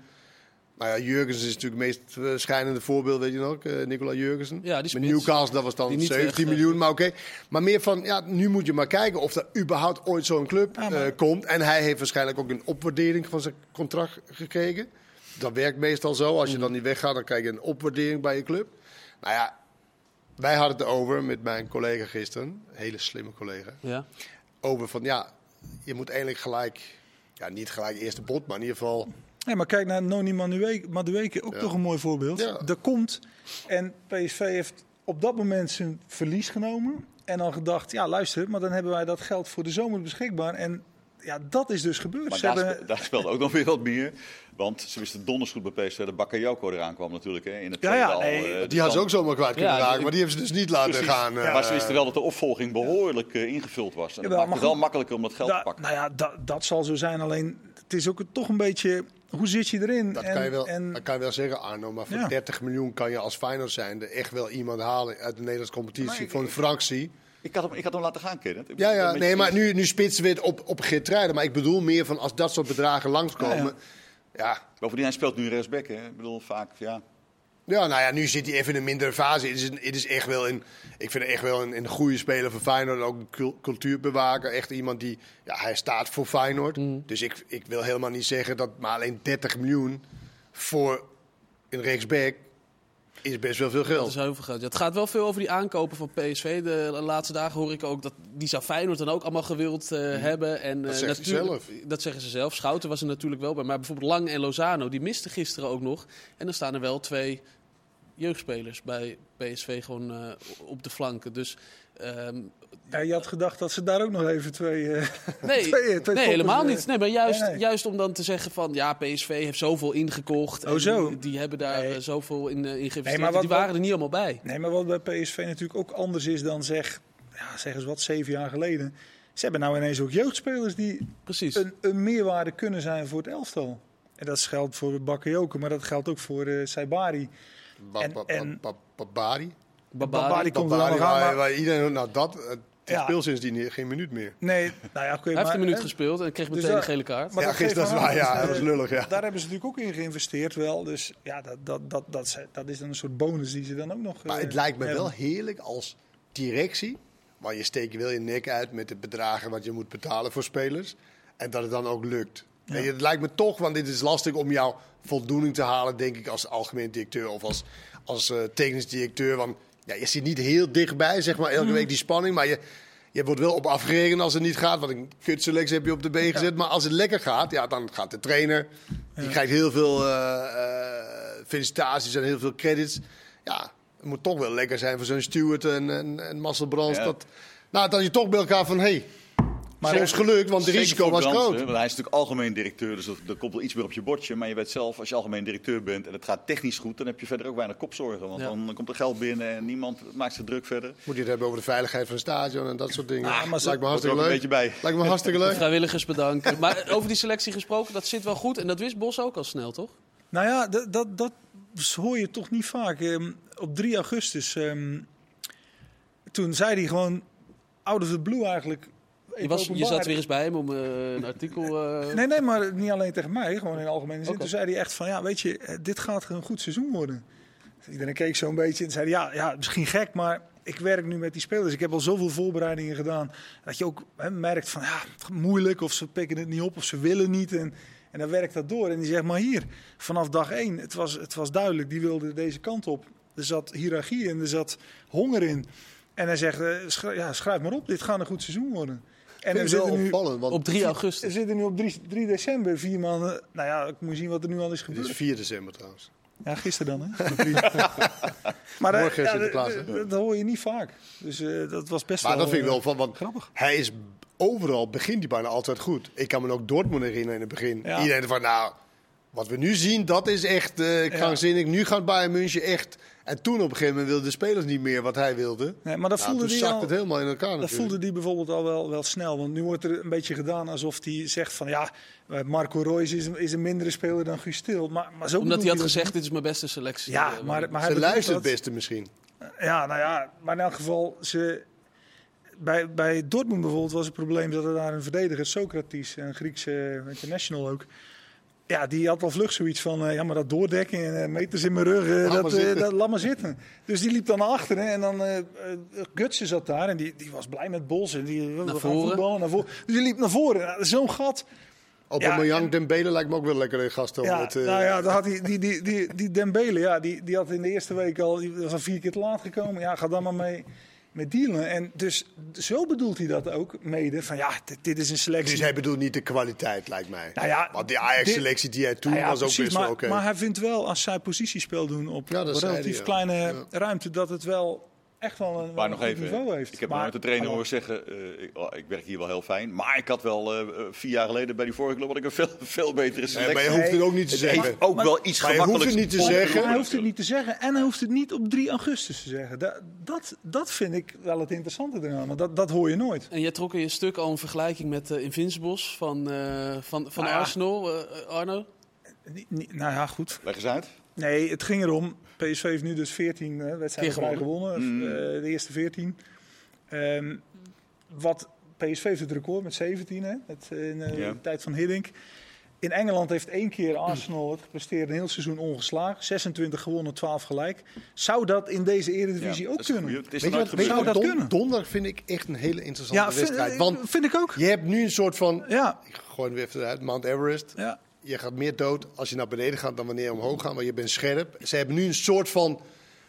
Nou ja, Jurgensen is natuurlijk het meest eh, schijnende voorbeeld, weet je nog? eh Nicola Jurgensen. Ja, die Met spits. Newcastle, dat was dan niet 17 weg, eh, miljoen, maar oké. Maar meer van, ja, nu moet je maar kijken of er überhaupt ooit zo'n club Ja, maar- komt. En hij heeft waarschijnlijk ook een opwaardering van zijn contract gekregen. Dat werkt meestal zo. Mm. Als je dan niet weggaat, dan krijg je een opwaardering bij je club. Nou ja, wij hadden het over met mijn collega gisteren, een hele slimme collega Ja. over van ja, je moet eigenlijk gelijk, ja niet gelijk eerste bod, maar in ieder geval. Nee, maar kijk naar Noni Madueke, ook Ja. toch een mooi voorbeeld. Ja. Er komt en PSV heeft op dat moment zijn verlies genomen. En dan gedacht, ja luister, maar dan hebben wij dat geld voor de zomer beschikbaar. En ja, dat is dus gebeurd. Maar daar, hebben, spe- daar speelde ook nog weer wat meer. Want ze wisten donders goed bij PSV dat Bakayoko eraan kwam natuurlijk. Hè, in het Ja, tweede ja, al, nee, eh, Die had ze ook zomaar kwijt kunnen Ja, raken, maar die hebben ze dus niet laten Precies. gaan. eh, maar ze wisten wel dat de opvolging behoorlijk eh, ingevuld was. En dat Jawel, maakt maar het wel makkelijker om dat geld da- te pakken. nou ja, da- dat zal zo zijn. Alleen het is ook toch een beetje, hoe zit je erin? Dat en, kan, je wel, en, dat kan je wel zeggen, Arno. Maar voor Ja. 30 miljoen kan je als Feyenoord zijnde echt wel iemand halen uit de Nederlandse competitie voor een fractie. Ik had, hem, ik had hem laten gaan, Kenneth. Ja, ja, beetje nee, maar nu, nu spitsen we het op, op Geertruiden. Maar ik bedoel meer van als dat soort bedragen langskomen. Ja. ja. Bovendien, hij speelt nu rechtsback. Hè. Ik bedoel, vaak, ja. Nou ja, nu zit hij even in een mindere fase. Het is, het is echt wel een, ik vind het echt wel een, een goede speler voor Feyenoord. Ook een cul- cultuurbewaker. Echt iemand die, ja, hij staat voor Feyenoord. Dus ik, ik wil helemaal niet zeggen dat maar alleen 30 miljoen voor een rechtsback is best wel veel Dat geld. is heel veel geld. Ja, het gaat wel veel over die aankopen van PSV. De laatste dagen hoor ik ook dat die zou Feyenoord dan ook allemaal gewild eh, hebben. En, Dat hij natuurlijk- zelf. Dat zeggen ze zelf. Schouten was er natuurlijk wel bij. Maar bijvoorbeeld Lang en Lozano, die misten gisteren ook nog. En dan staan er wel twee jeugdspelers bij PSV gewoon eh, op de flanken. Dus ja, je had gedacht dat ze daar ook nog even twee... eh, Nee, [LAUGHS] Twee- twee nee helemaal eh. niet. Nee, maar juist, Nee, nee. juist om dan te zeggen van ja, PSV heeft zoveel ingekocht. Oh, en zo. Die, die hebben daar Nee. zoveel in, in geïnvesteerd. Maar wat- die waren er niet allemaal bij. Nee, maar wat bij PSV natuurlijk ook anders is dan zeg, ja, zeg eens wat, zeven jaar geleden. Ze hebben nou ineens ook jeugdspelers die Precies. een, een meerwaarde kunnen zijn voor het elftal. En dat geldt voor Bakayoko, maar dat geldt ook voor eh Saibari. Ba- En- ba- en- ba- ba- Babari. Babari. Babari komt er aan. waar, maar- iedereen, nou dat, eh, die Ja. speelt sindsdien geen minuut meer. Nee, nou ja, oké. Hij heeft een minuut gespeeld en kreeg Dus meteen daar- een gele kaart. Maar ja, dat geeft gisteren, dat waar, ja, dus, dat was lullig, ja. Daar hebben ze natuurlijk ook in geïnvesteerd wel. Dus ja, dat, dat, dat, dat, is- dat is dan een soort bonus die ze dan ook nog... Maar eh, het lijkt me hebben. wel heerlijk als directie, maar je steekt wel je nek uit met de bedragen wat je moet betalen voor spelers. En dat het dan ook lukt. Je, het lijkt me toch, want dit is lastig om jouw voldoening te halen, denk ik, als algemeen directeur of als, als eh, technisch directeur. Want ja, je zit niet heel dichtbij, zeg maar, elke week die spanning. Maar je, je wordt wel op afgerekend als het niet gaat. Want een kutselectie heb je op de been gezet. Maar als het lekker gaat, ja, dan gaat de trainer. Die krijgt heel veel eh, eh, felicitaties en heel veel credits. Ja, het moet toch wel lekker zijn voor zo'n Stewart en, en, en Marcel Brands. Ja. Dat, nou, dat je toch bij elkaar van, hé, hey, Maar soms gelukt, want de risico was groot. Want hij is natuurlijk algemeen directeur, dus er er komt wel iets meer op je bordje. Maar je weet zelf, als je algemeen directeur bent en het gaat technisch goed, dan heb je verder ook weinig kopzorgen. Want Ja. dan komt er geld binnen en niemand maakt zich druk verder. Moet je het hebben over de veiligheid van het stadion en dat soort dingen. Ah, maar Lijkt me er hartstikke ook een leuk. beetje bij. Lijkt me hartstikke [LAUGHS] leuk. Vrijwilligers bedanken. maar over die selectie gesproken, dat zit wel goed. En dat wist Bos ook al snel, toch? Nou ja, dat, dat, dat hoor je toch niet vaak. Ehm, op 3 augustus, ehm, toen zei hij gewoon out of the blue eigenlijk. Je, was, je zat weer eens bij hem om eh, een artikel... eh, Nee, nee, maar niet alleen tegen mij, gewoon in algemene zin. Toen zei hij echt van, ja, weet je, eh, dit gaat een goed seizoen worden. Iedereen keek zo'n beetje en zei, ja, ja, misschien gek, maar ik werk nu met die spelers. Ik heb al zoveel voorbereidingen gedaan. Dat je ook merkt van, ja, moeilijk, of ze pikken het niet op, of ze willen niet. En, en dan werkt dat door. En die zegt, maar hier, vanaf dag één, het was, het was duidelijk, die wilde deze kant op. Er zat hiërarchie in, er zat honger in. En hij zegt, schrijf, ja, schrijf maar op, dit gaat een goed seizoen worden. En we is zitten nu opvallend, want op 3 we augustus. zitten nu op 3, 3 december, vier maanden. Nou ja, ik moet zien wat er nu al is het gebeurd. is 4 december trouwens. Ja, gisteren dan, hè? [LAUGHS] [LAUGHS] maar eh, Morgen is ja, Sinterklaas, dat, hè? dat hoor je niet vaak. Dus eh, dat was best Maar wel... dat vind ik eh, wel van, want grappig. hij is overal, begint hij bijna altijd goed. Ik kan me ook Dortmund herinneren in het begin. Ja. Iedereen van, nou, wat we nu zien, dat is echt eh krankzinnig. Nu gaat Bayern München echt... En toen op een gegeven moment wilden de spelers niet meer wat hij wilde. Nee, maar dat Nou, voelde toen zakt al... het helemaal in elkaar Dat natuurlijk. voelde die bijvoorbeeld al wel, wel snel. Want nu wordt er een beetje gedaan alsof hij zegt van... Ja, eh, Marco Reus is, een- is een mindere speler dan Guus Til. Maar, maar zo Omdat hij had gezegd, dit is mijn beste selectie. Ja, Eh, maar, maar hij luistert het beste misschien. Ja, nou ja, maar in elk geval, ze, bij, bij Dortmund bijvoorbeeld was het probleem dat er daar een verdediger, Socrates, een Griekse international ook, ja, die had wel vlug zoiets van, eh, ja, maar dat doordekken en eh, meters in mijn rug, eh, Laat dat, maar eh, dat, laat maar zitten. Dus die liep dan naar achteren en dan Gutsen zat daar en die, die was blij met Bos en die we gaan voren. voetballen, naar voren. Dus die liep naar voren. Zo'n gat. Op Ja, een Young en- Dembele lijkt me ook wel lekker een gast. om Ja, het, eh, nou ja, dan had hij, die, die, die, die Dembele, ja, die, die had in de eerste week al, die was al vier keer te laat gekomen. Ja, ga dan maar mee met dealen. En dus zo bedoelt hij dat ook mede. Van ja, dit, dit is een selectie. Dus hij bedoelt niet de kwaliteit, lijkt mij. Nou ja, Want die Ajax-selectie die hij toen Nou ja, was ook precies, best wel maar, oké. maar hij vindt wel, als zij positiespel doen op Ja, relatief hij, kleine ruimte, dat het wel echt wel een, Maar een nog goed even, niveau heeft. ik heb maar, nooit de trainer hallo. horen zeggen, eh, ik, oh, ik werk hier wel heel fijn. Maar ik had wel eh, vier jaar geleden bij die vorige club had ik een veel, [LAUGHS] veel betere Nee, selectie. maar je hoeft het ook niet te Het heeft zeggen. ook wel iets Maar je hoeft gemakkelijks. het niet te zeggen. Hij hoeft het niet te zeggen en hij hoeft het niet op 3 augustus te zeggen. Dat, dat, dat vind ik wel het interessante eraan, want dat, dat hoor je nooit. En jij trok in je stuk al een vergelijking met de Invincibles van, eh, van, van Nou. Arsenal, Arno. Nou ja, goed. Leg eens uit. Nee, het ging erom. PSV heeft nu dus 14 eh, wedstrijden vrij gewonnen. Mm. eh, de eerste 14. Ehm, wat PSV heeft het record met 17, hè, met, eh, in Ja. de tijd van Hiddink. In Engeland heeft één keer Arsenal het gepresteerd een heel seizoen ongeslagen. 26 gewonnen, 12 gelijk. Zou dat in deze Eredivisie Ja, ook is kunnen? goeie. Het is Weet je wat, weet wat dat don- kunnen? donderdag vind ik echt een hele interessante Ja, wedstrijd. Want vind ik ook. je hebt nu een soort van, Ja, ik gooi hem weer even eruit, Mount Everest. ja. Je gaat meer dood als je naar beneden gaat dan wanneer je omhoog gaat, want je bent scherp. Ze hebben nu een soort van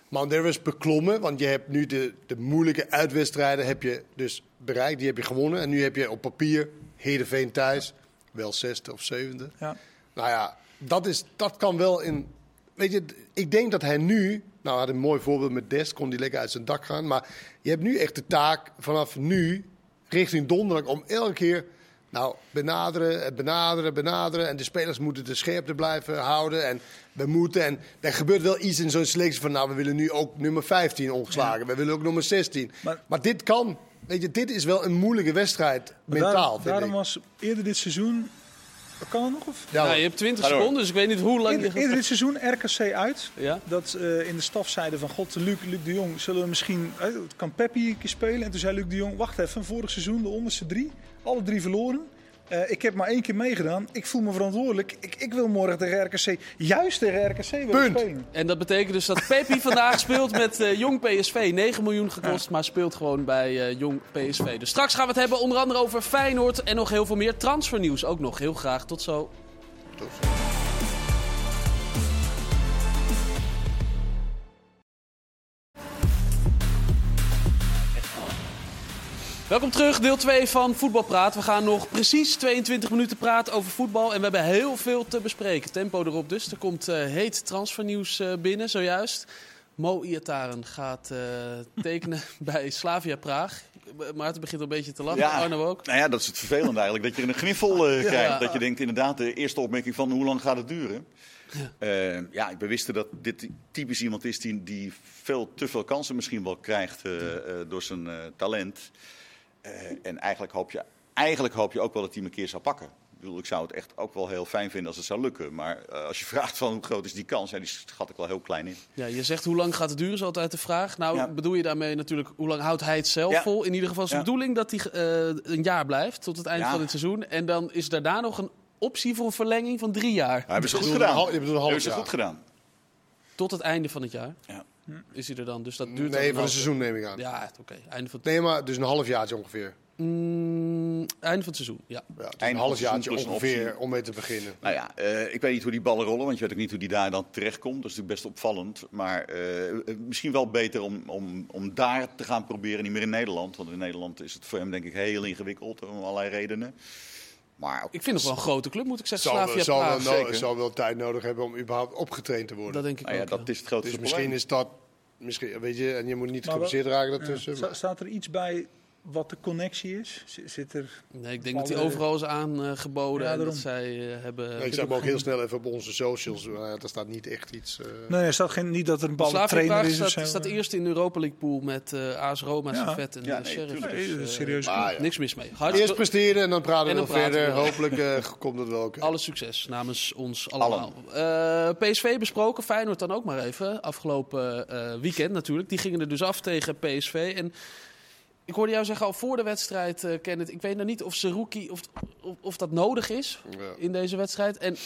Mount Everest beklommen, want je hebt nu de, de moeilijke uitwedstrijden heb je dus bereikt, die heb je gewonnen. En nu heb je op papier Heerenveen thuis, wel zesde of zevende. ja. Nou ja, dat, is, dat kan wel in. Weet je, ik denk dat hij nu. Nou, hij had een mooi voorbeeld met Dest, kon die lekker uit zijn dak gaan. Maar je hebt nu echt de taak vanaf nu richting donderdag om elke keer. Nou, benaderen, en benaderen, benaderen. En de spelers moeten de scherpte blijven houden. En we moeten. En er gebeurt wel iets in zo'n selectie van. Nou, we willen nu ook nummer 15 ongeslagen. We willen ook nummer 16. Maar- Maar, dit kan. Weet je, dit is wel een moeilijke wedstrijd. Mentaal. daarom, vind daarom ik. was eerder dit seizoen. Kan het nog? Of? Ja, Nou, je hebt 20 Ga door. seconden, dus ik weet niet hoe lang Eerder, gaat... eerder dit seizoen RKC uit. Ja? Dat eh, in de staf zeiden van God, Luc, Luc de Jong, zullen we misschien. eh, kan Peppi een keer spelen? En toen zei Luc de Jong: Wacht even, vorig seizoen de onderste drie, alle drie verloren. Eh, ik heb maar één keer meegedaan. Ik voel me verantwoordelijk. Ik, ik wil morgen tegen RKC, juist tegen RKC willen Punt. spelen. En dat betekent dus dat Peppi vandaag speelt met eh, Jong PSV. 9 miljoen gekost, maar speelt gewoon bij eh, Jong PSV. Dus straks gaan we het hebben onder andere over Feyenoord en nog heel veel meer transfernieuws. Ook nog heel graag. Tot zo. Welkom terug, deel 2 van Voetbalpraat. We gaan nog precies 22 minuten praten over voetbal. En we hebben heel veel te bespreken. Tempo erop dus. Er komt eh, heet transfernieuws eh, binnen, zojuist. Mo Iataren gaat eh, tekenen [LAUGHS] bij Slavia Praag. Maarten begint al een beetje te lachen, Ja. Arno ook. Nou ja, dat is het vervelende eigenlijk. Dat je er een gniffel krijgt. Dat je denkt inderdaad, de eerste opmerking van hoe lang gaat het duren? Ja, ja ik bewiste dat dit typisch iemand is die, die veel te veel kansen misschien wel krijgt door zijn talent. Eh, en eigenlijk hoop, je, eigenlijk hoop je ook wel dat hij hem een keer zou pakken. Ik, bedoel, ik zou het echt ook wel heel fijn vinden als het zou lukken. Maar eh, als je [LAUGHS] vraagt van hoe groot is die kans, ja, die schat ik wel heel klein in. Ja, je zegt hoe lang gaat het duren, is altijd de vraag. Nou, Ja. bedoel je daarmee natuurlijk hoe lang houdt hij het zelf Ja. vol? In ieder geval is de Ja. bedoeling dat hij eh, een jaar blijft tot het eind Ja. van het seizoen. En dan is daarna nog een optie voor een verlenging van drie jaar. Maar hebben ze goed gedaan. Hebben ze jaar. goed gedaan. Tot het einde van het jaar Ja. Is hij er dan. Dus dat duurt Nee, een voor een half- seizoen neem ik aan. Ja, oké. Einde van het Nee, maar dus een halfjaartje ongeveer. Mm, einde van het seizoen, ja. Ja, dus een van plus een ongeveer om mee te beginnen. Nou ja, eh, ik weet niet hoe die ballen rollen, want je weet ook niet hoe die daar dan terechtkomt. Dat is natuurlijk best opvallend. Maar eh, eh, misschien wel beter om, om, om daar te gaan proberen, niet meer in Nederland. Want in Nederland is het voor hem denk ik heel ingewikkeld om allerlei redenen. Maar ook- Ik vind het wel een grote club, moet ik zeggen. Zal, Slavia zal, wel Praag. no- zeker. zal wel tijd nodig hebben om überhaupt opgetraind te worden. Dat denk ik nou ja, dat ja. is het grootste dus probleem. misschien is dat... Misschien, weet je, en je moet niet Maar gecompliceerd raken daartussen. Sta- staat er iets bij wat de connectie is? Z- Zit er. Nee, ik denk dat hij Alle- overal is aangeboden Ja, en dat zij eh, hebben... ik zag hem ook heel snel even op onze socials. ja, daar staat niet echt iets... eh, Nee, er staat geen, niet dat er een bepaalde Slavia trainer Praag is of staat, zo. staat eerst in de Europa League pool met eh AS Roma, Ja. Servet en Ja, eh, nee, Sheriff. Nee, Dus, eh, serieus. Ah, ja. Niks mis mee. Eerst presteren en dan praten En we dan nog verder. Hopelijk eh, [LAUGHS] komt het wel oké. Alle succes namens ons allemaal. Eh, PSV besproken, Feyenoord dan ook maar even. Afgelopen eh, weekend natuurlijk. Die gingen er dus af tegen PSV. En ik hoorde jou zeggen al voor de wedstrijd, eh Kenneth. Ik weet nog niet of Seruki, of, of, of dat nodig is Ja. in deze wedstrijd. En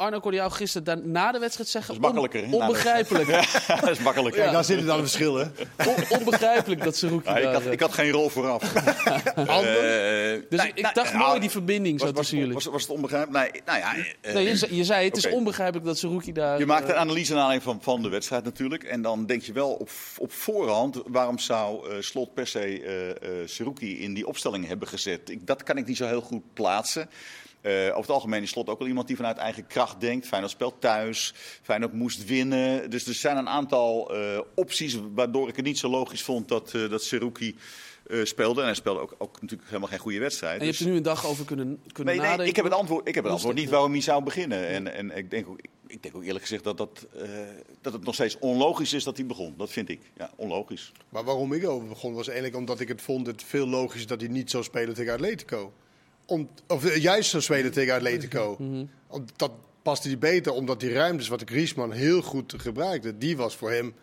Arno ik hoorde jou gisteren daar- na de wedstrijd zeggen... Dat is makkelijker, on- onbegrijpelijk. [LAUGHS] dat is makkelijk. Ja. Daar zitten dan de verschillen. On- onbegrijpelijk dat Seruki Ja, ik, daar... had, eh, ik had geen rol vooraf. [LAUGHS] Eh, dus nee, ik, ik nee, dacht nou, mooi die verbinding zo was, was, tussen jullie. was, was het onbegrijpelijk? Nee, nou ja, eh, nee, je, zei- je zei het is onbegrijpelijk dat Seruki daar... Je maakt een analyse naar aanleiding van, van de wedstrijd natuurlijk. En dan denk je wel op, op voorhand, waarom zou eh, Slot per se eh eh, Seruki in die opstelling hebben gezet? Ik, dat kan ik niet zo heel goed plaatsen. Eh, over het algemeen is Slot ook wel iemand die vanuit eigen kracht denkt. Feyenoord speelt thuis, Feyenoord moest winnen. Dus er zijn een aantal eh, opties waardoor ik het niet zo logisch vond dat, eh dat Seruki eh, speelde. En hij speelde ook, ook natuurlijk helemaal geen goede wedstrijd. En je hebt Dus- er nu een dag over kunnen, kunnen Nee, nee, nadenken. ik heb het antwoord, ik heb het antwoord niet ja. waarom hij zou beginnen. En, en ik, denk ook, ik, ik denk ook eerlijk gezegd dat, dat, eh, dat het nog steeds onlogisch is dat hij begon. Dat vind ik. Ja, onlogisch. Maar waarom ik over begon was eigenlijk omdat ik het vond het veel logischer dat hij niet zou spelen tegen Atletico. Om, of eh, juist zou spelen tegen Atletico. Want dat paste hij beter, omdat die ruimtes wat de Griezmann heel goed gebruikte, die was voor hem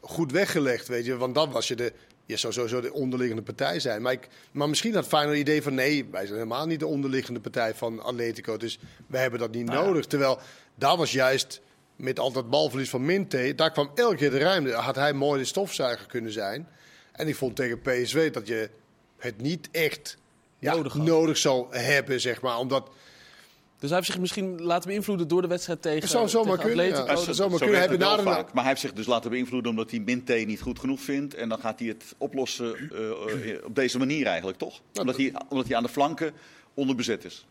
goed weggelegd, weet je. Want dan was je de, je zou sowieso de onderliggende partij zijn. Maar, ik, maar misschien had Feyenoord het idee van nee, wij zijn helemaal niet de onderliggende partij van Atletico. Dus wij hebben dat niet nodig. Terwijl daar was juist met al dat balverlies van Minte, daar kwam elke keer de ruimte. Had hij mooi de stofzuiger kunnen zijn. En ik vond tegen PSV dat je het niet echt ja, Nodig had. nodig zou hebben, zeg maar. Omdat, Dus hij heeft zich misschien laten beïnvloeden door de wedstrijd tegen zou zomaar kunnen, ja. Zo kunnen. werkt Heb je het wel na. Maar hij heeft zich dus laten beïnvloeden omdat hij Minte niet goed genoeg vindt. En dan gaat hij het oplossen eh, eh, op deze manier eigenlijk, toch? Omdat hij, omdat hij aan de flanken onderbezet is.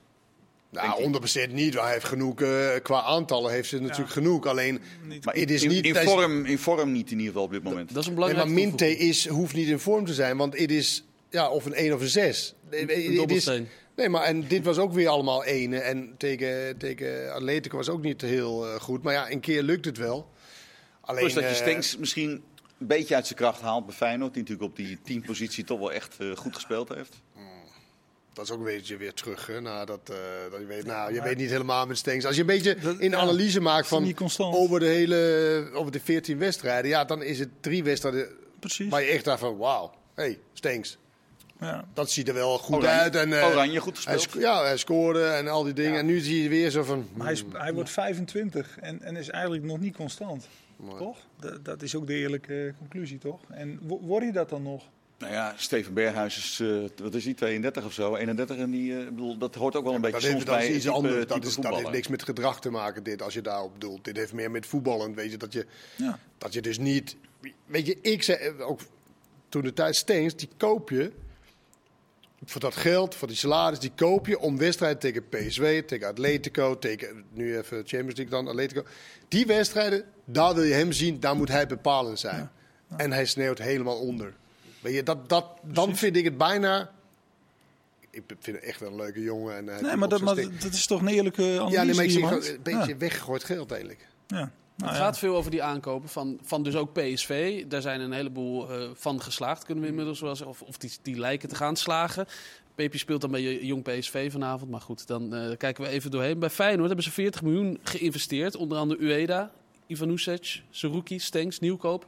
nou, onderbezet niet. Hij heeft genoeg, eh, qua aantallen heeft ze natuurlijk genoeg. Alleen, Maar het is in, niet... in, vorm, in vorm niet in ieder geval op dit moment. Dat is een Nee, belangrijke maar Minte toevoeging. is, hoeft niet in vorm te zijn, want het is ja, of een 1 of een 6. Een dobbelsteen. Nee, maar en dit was ook weer allemaal 1. En tegen, tegen Atletico was ook niet heel eh, goed. Maar ja, een keer lukt het wel. Alleen, Plus dat je eh, Stenks misschien een beetje uit zijn kracht haalt bij Feyenoord. Die natuurlijk op die teampositie toch wel echt eh, goed gespeeld heeft. Dat is ook een beetje weer terug. Hè, nadat, eh, dat je weet, nou, je weet niet helemaal met Stenks. Als je een beetje Dat- in ja, analyse maakt van over de hele over de 14 wedstrijden, ja, dan is het drie wedstrijden Precies. waar je echt dacht van, wauw, hey, Stenks. Ja. Dat ziet er wel goed Oranje, uit. En, eh, Oranje goed hij gespeeld. sco- ja, hij scoorde en al die dingen. En nu zie je weer zo van. Maar hij, is- hij wordt 25 en, en is eigenlijk nog niet constant. Toch? Dat, dat is ook de eerlijke conclusie, toch? En wo- word je dat dan nog? Nou ja, Steven Berghuis is, eh, wat is hij, 32 of zo, 31. En die, eh, bedoel, dat hoort ook wel een beetje Dat, soms dat bij is iets anders. type Dat, is, dat heeft niks met gedrag te maken, dit, als je daarop bedoelt. Dit heeft meer met voetballen. Weet je, dat je, Ja. dat je dus niet. Weet je, ik zei eh, ook toen de tijd Steens, die koop je. Voor dat geld, voor die salaris, die koop je om wedstrijden tegen PSV, tegen Atletico, tegen nu even Champions League dan, Atletico. Die wedstrijden, daar wil je hem zien, daar moet hij bepalend zijn. En hij sneeuwt helemaal onder. Weet je, dat, dat, dan vind ik het bijna. Ik vind het echt wel een leuke jongen. En, Nee, maar dat, maar dat is toch een eerlijke analyse Ja, nee, maar ik zie een beetje weggegooid geld eigenlijk. Ja. Nou Het ja. gaat veel over die aankopen van, van dus ook PSV. Daar zijn een heleboel eh, van geslaagd, kunnen we inmiddels wel zeggen. Of, of die, die lijken te gaan slagen. Pepi speelt dan bij Jong PSV vanavond. Maar goed, dan eh, kijken we even doorheen. Bij Feyenoord hebben ze 40 miljoen geïnvesteerd. Onder andere Ueda, Ivanusic, Seruki, Stenks, Nieuwkoop.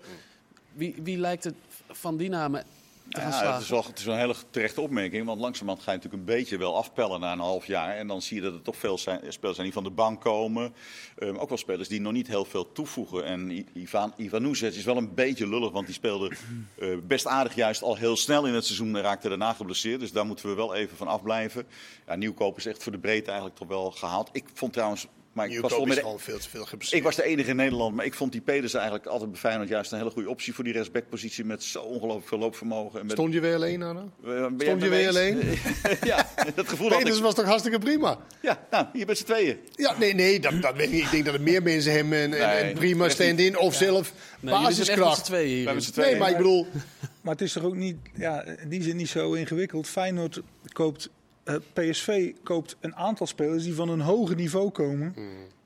Wie, wie lijkt het van die namen te gaan Ja, het is, wel, het is een hele terechte opmerking. Want langzamerhand ga je natuurlijk een beetje wel afpellen na een half jaar. En dan zie je dat er toch veel zijn, spelers zijn die van de bank komen. Ehm, ook wel spelers die nog niet heel veel toevoegen. En Ivan, Ivanusic is wel een beetje lullig. Want die speelde eh, best aardig juist al heel snel in het seizoen. En raakte daarna geblesseerd. Dus daar moeten we wel even van afblijven. Ja, Nieuwkoop is echt voor de breedte eigenlijk toch wel gehaald. Ik vond trouwens... Maar ik was, is gewoon veel te veel geblesseerd. ik was de enige in Nederland, maar ik vond die Pedersen eigenlijk altijd bij Feyenoord juist een hele goede optie voor die rechtsbackpositie met zo ongelooflijk veel loopvermogen. En met, Stond je weer alleen, Anna? Eh, Stond je weer alleen? [LAUGHS] ja, dat gevoel had ik. was toch hartstikke prima? Ja, nou, hier met z'n tweeën. Ja, nee, nee dat, dat weet ik niet. Ik denk dat er meer mensen hem een, een- Nee, een prima stand-in of zelf Nee, zijn basiskracht. met z'n tweeën. Nee, maar ik bedoel, Maar het is toch ook niet, ja, in die zin niet zo ingewikkeld. Feyenoord koopt, PSV koopt een aantal spelers die van een hoger niveau komen.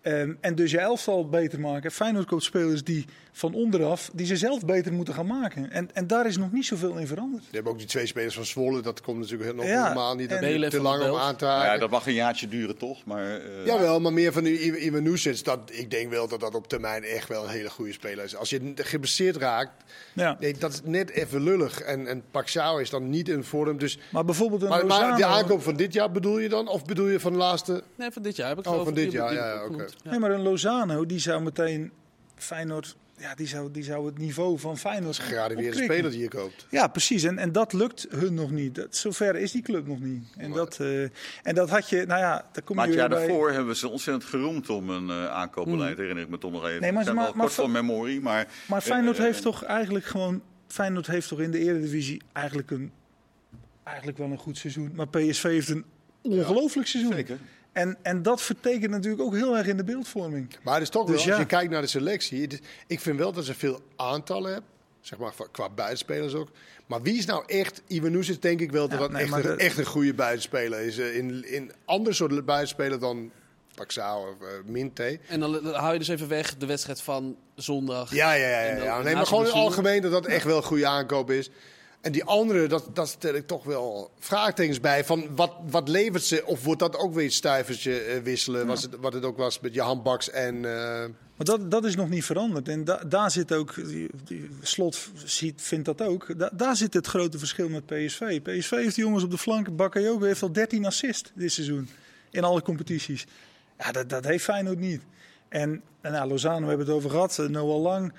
Ehm, en dus je elftal beter maken. Feyenoord koopt spelers die van onderaf, die ze zelf beter moeten gaan maken. En, en daar is nog niet zoveel in veranderd. je hebt ook die twee spelers van Zwolle. Dat komt natuurlijk nog Ja, helemaal niet. En- te van lang om aan te haken. ja, dat mag een jaartje duren toch, maar... eh, Jawel, maar meer van Ivanusic, dat ik denk wel dat dat op termijn echt wel een hele goede speler is. Als je geblesseerd raakt, Ja. nee, dat is net even lullig. En, en Paxiao is dan niet in vorm. Dus, Maar bijvoorbeeld een maar, maar de aankoop van dit jaar bedoel je dan? Of bedoel je van de laatste? Nee, van dit jaar heb ik Oh, geloof van ik dit jaar, ja, oké. Nee, maar een Lozano, die zou meteen Feyenoord... Ja, die zou, die zou het niveau van Feyenoord Gegradeerde opkrikken. speler die je koopt. Ja, precies. En, en dat lukt hun nog niet. Dat, zover is die club nog niet. En dat, eh, en dat had je, nou ja, daar kom Maar je het weer jaar bij. daarvoor hebben we ze ontzettend geroemd om een eh, aankoopbeleid, herinner ik me toch nog even. Hmm. Nee, maar maar- wel kort maar- van memorie, maar... Maar Feyenoord eh, heeft toch eigenlijk gewoon... Feyenoord heeft toch in de Eredivisie eigenlijk, een, eigenlijk wel een goed seizoen. Maar PSV heeft een ongelooflijk seizoen. Zeker. En, en dat vertekent natuurlijk ook heel erg in de beeldvorming. Maar het is toch Dus wel, ja. als je kijkt naar de selectie. het is- ik vind wel dat ze veel aantallen hebben. Zeg maar qua buitenspelers ook. Maar wie is nou echt... Iwanuzic denk ik wel dat Ja, dat nee, echt, een, de- echt een goede buitenspeler is. Eh, In, in ander soort buitenspeler dan Paxao of uh, Minte. En dan, dan hou je dus even weg de wedstrijd van zondag. Ja, ja, ja. Ja, Nee, maar gewoon in het algemeen dat dat echt wel een goede aankoop is. En die andere, dat, dat stel ik toch wel vraagtekens bij. Van wat, wat levert ze? Of wordt dat ook weer een stuivertje eh, wisselen? Was het, wat het ook was met Johan Baks en... eh, Maar dat, dat is nog niet veranderd. En da- daar zit ook, die, die Slot ziet, vindt dat ook, Da- daar zit het grote verschil met PSV. PSV heeft die jongens op de flank. Bakayoko heeft al 13 assists dit seizoen. In alle competities. Ja, dat, dat heeft Feyenoord niet. En, en nou, Lozano, we hebben het over gehad. eh, Noah Lang.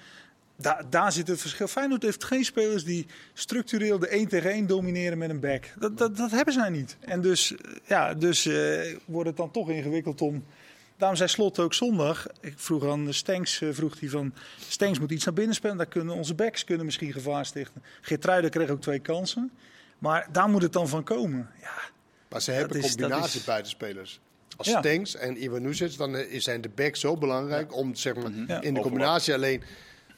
Da- daar zit het verschil. Feyenoord heeft geen spelers die structureel de 1 tegen 1 domineren met een back. Dat, dat, dat hebben zij niet. En dus, ja, dus eh, wordt het dan toch ingewikkeld om... Daarom zei Slot ook zondag. Ik vroeg aan Stenks, eh, vroeg hij van... Stenks moet iets naar binnen spelen. Daar kunnen onze backs kunnen misschien gevaar stichten. Geertruiden kreeg ook twee kansen. Maar daar moet het dan van komen. Ja, Maar ze hebben Dat is- combinatie is- buitenspelers. Als Ja. Stenks en Iwanuzic, dan eh, zijn de backs zo belangrijk om zeg maar, Mhm. Ja. in de combinatie alleen.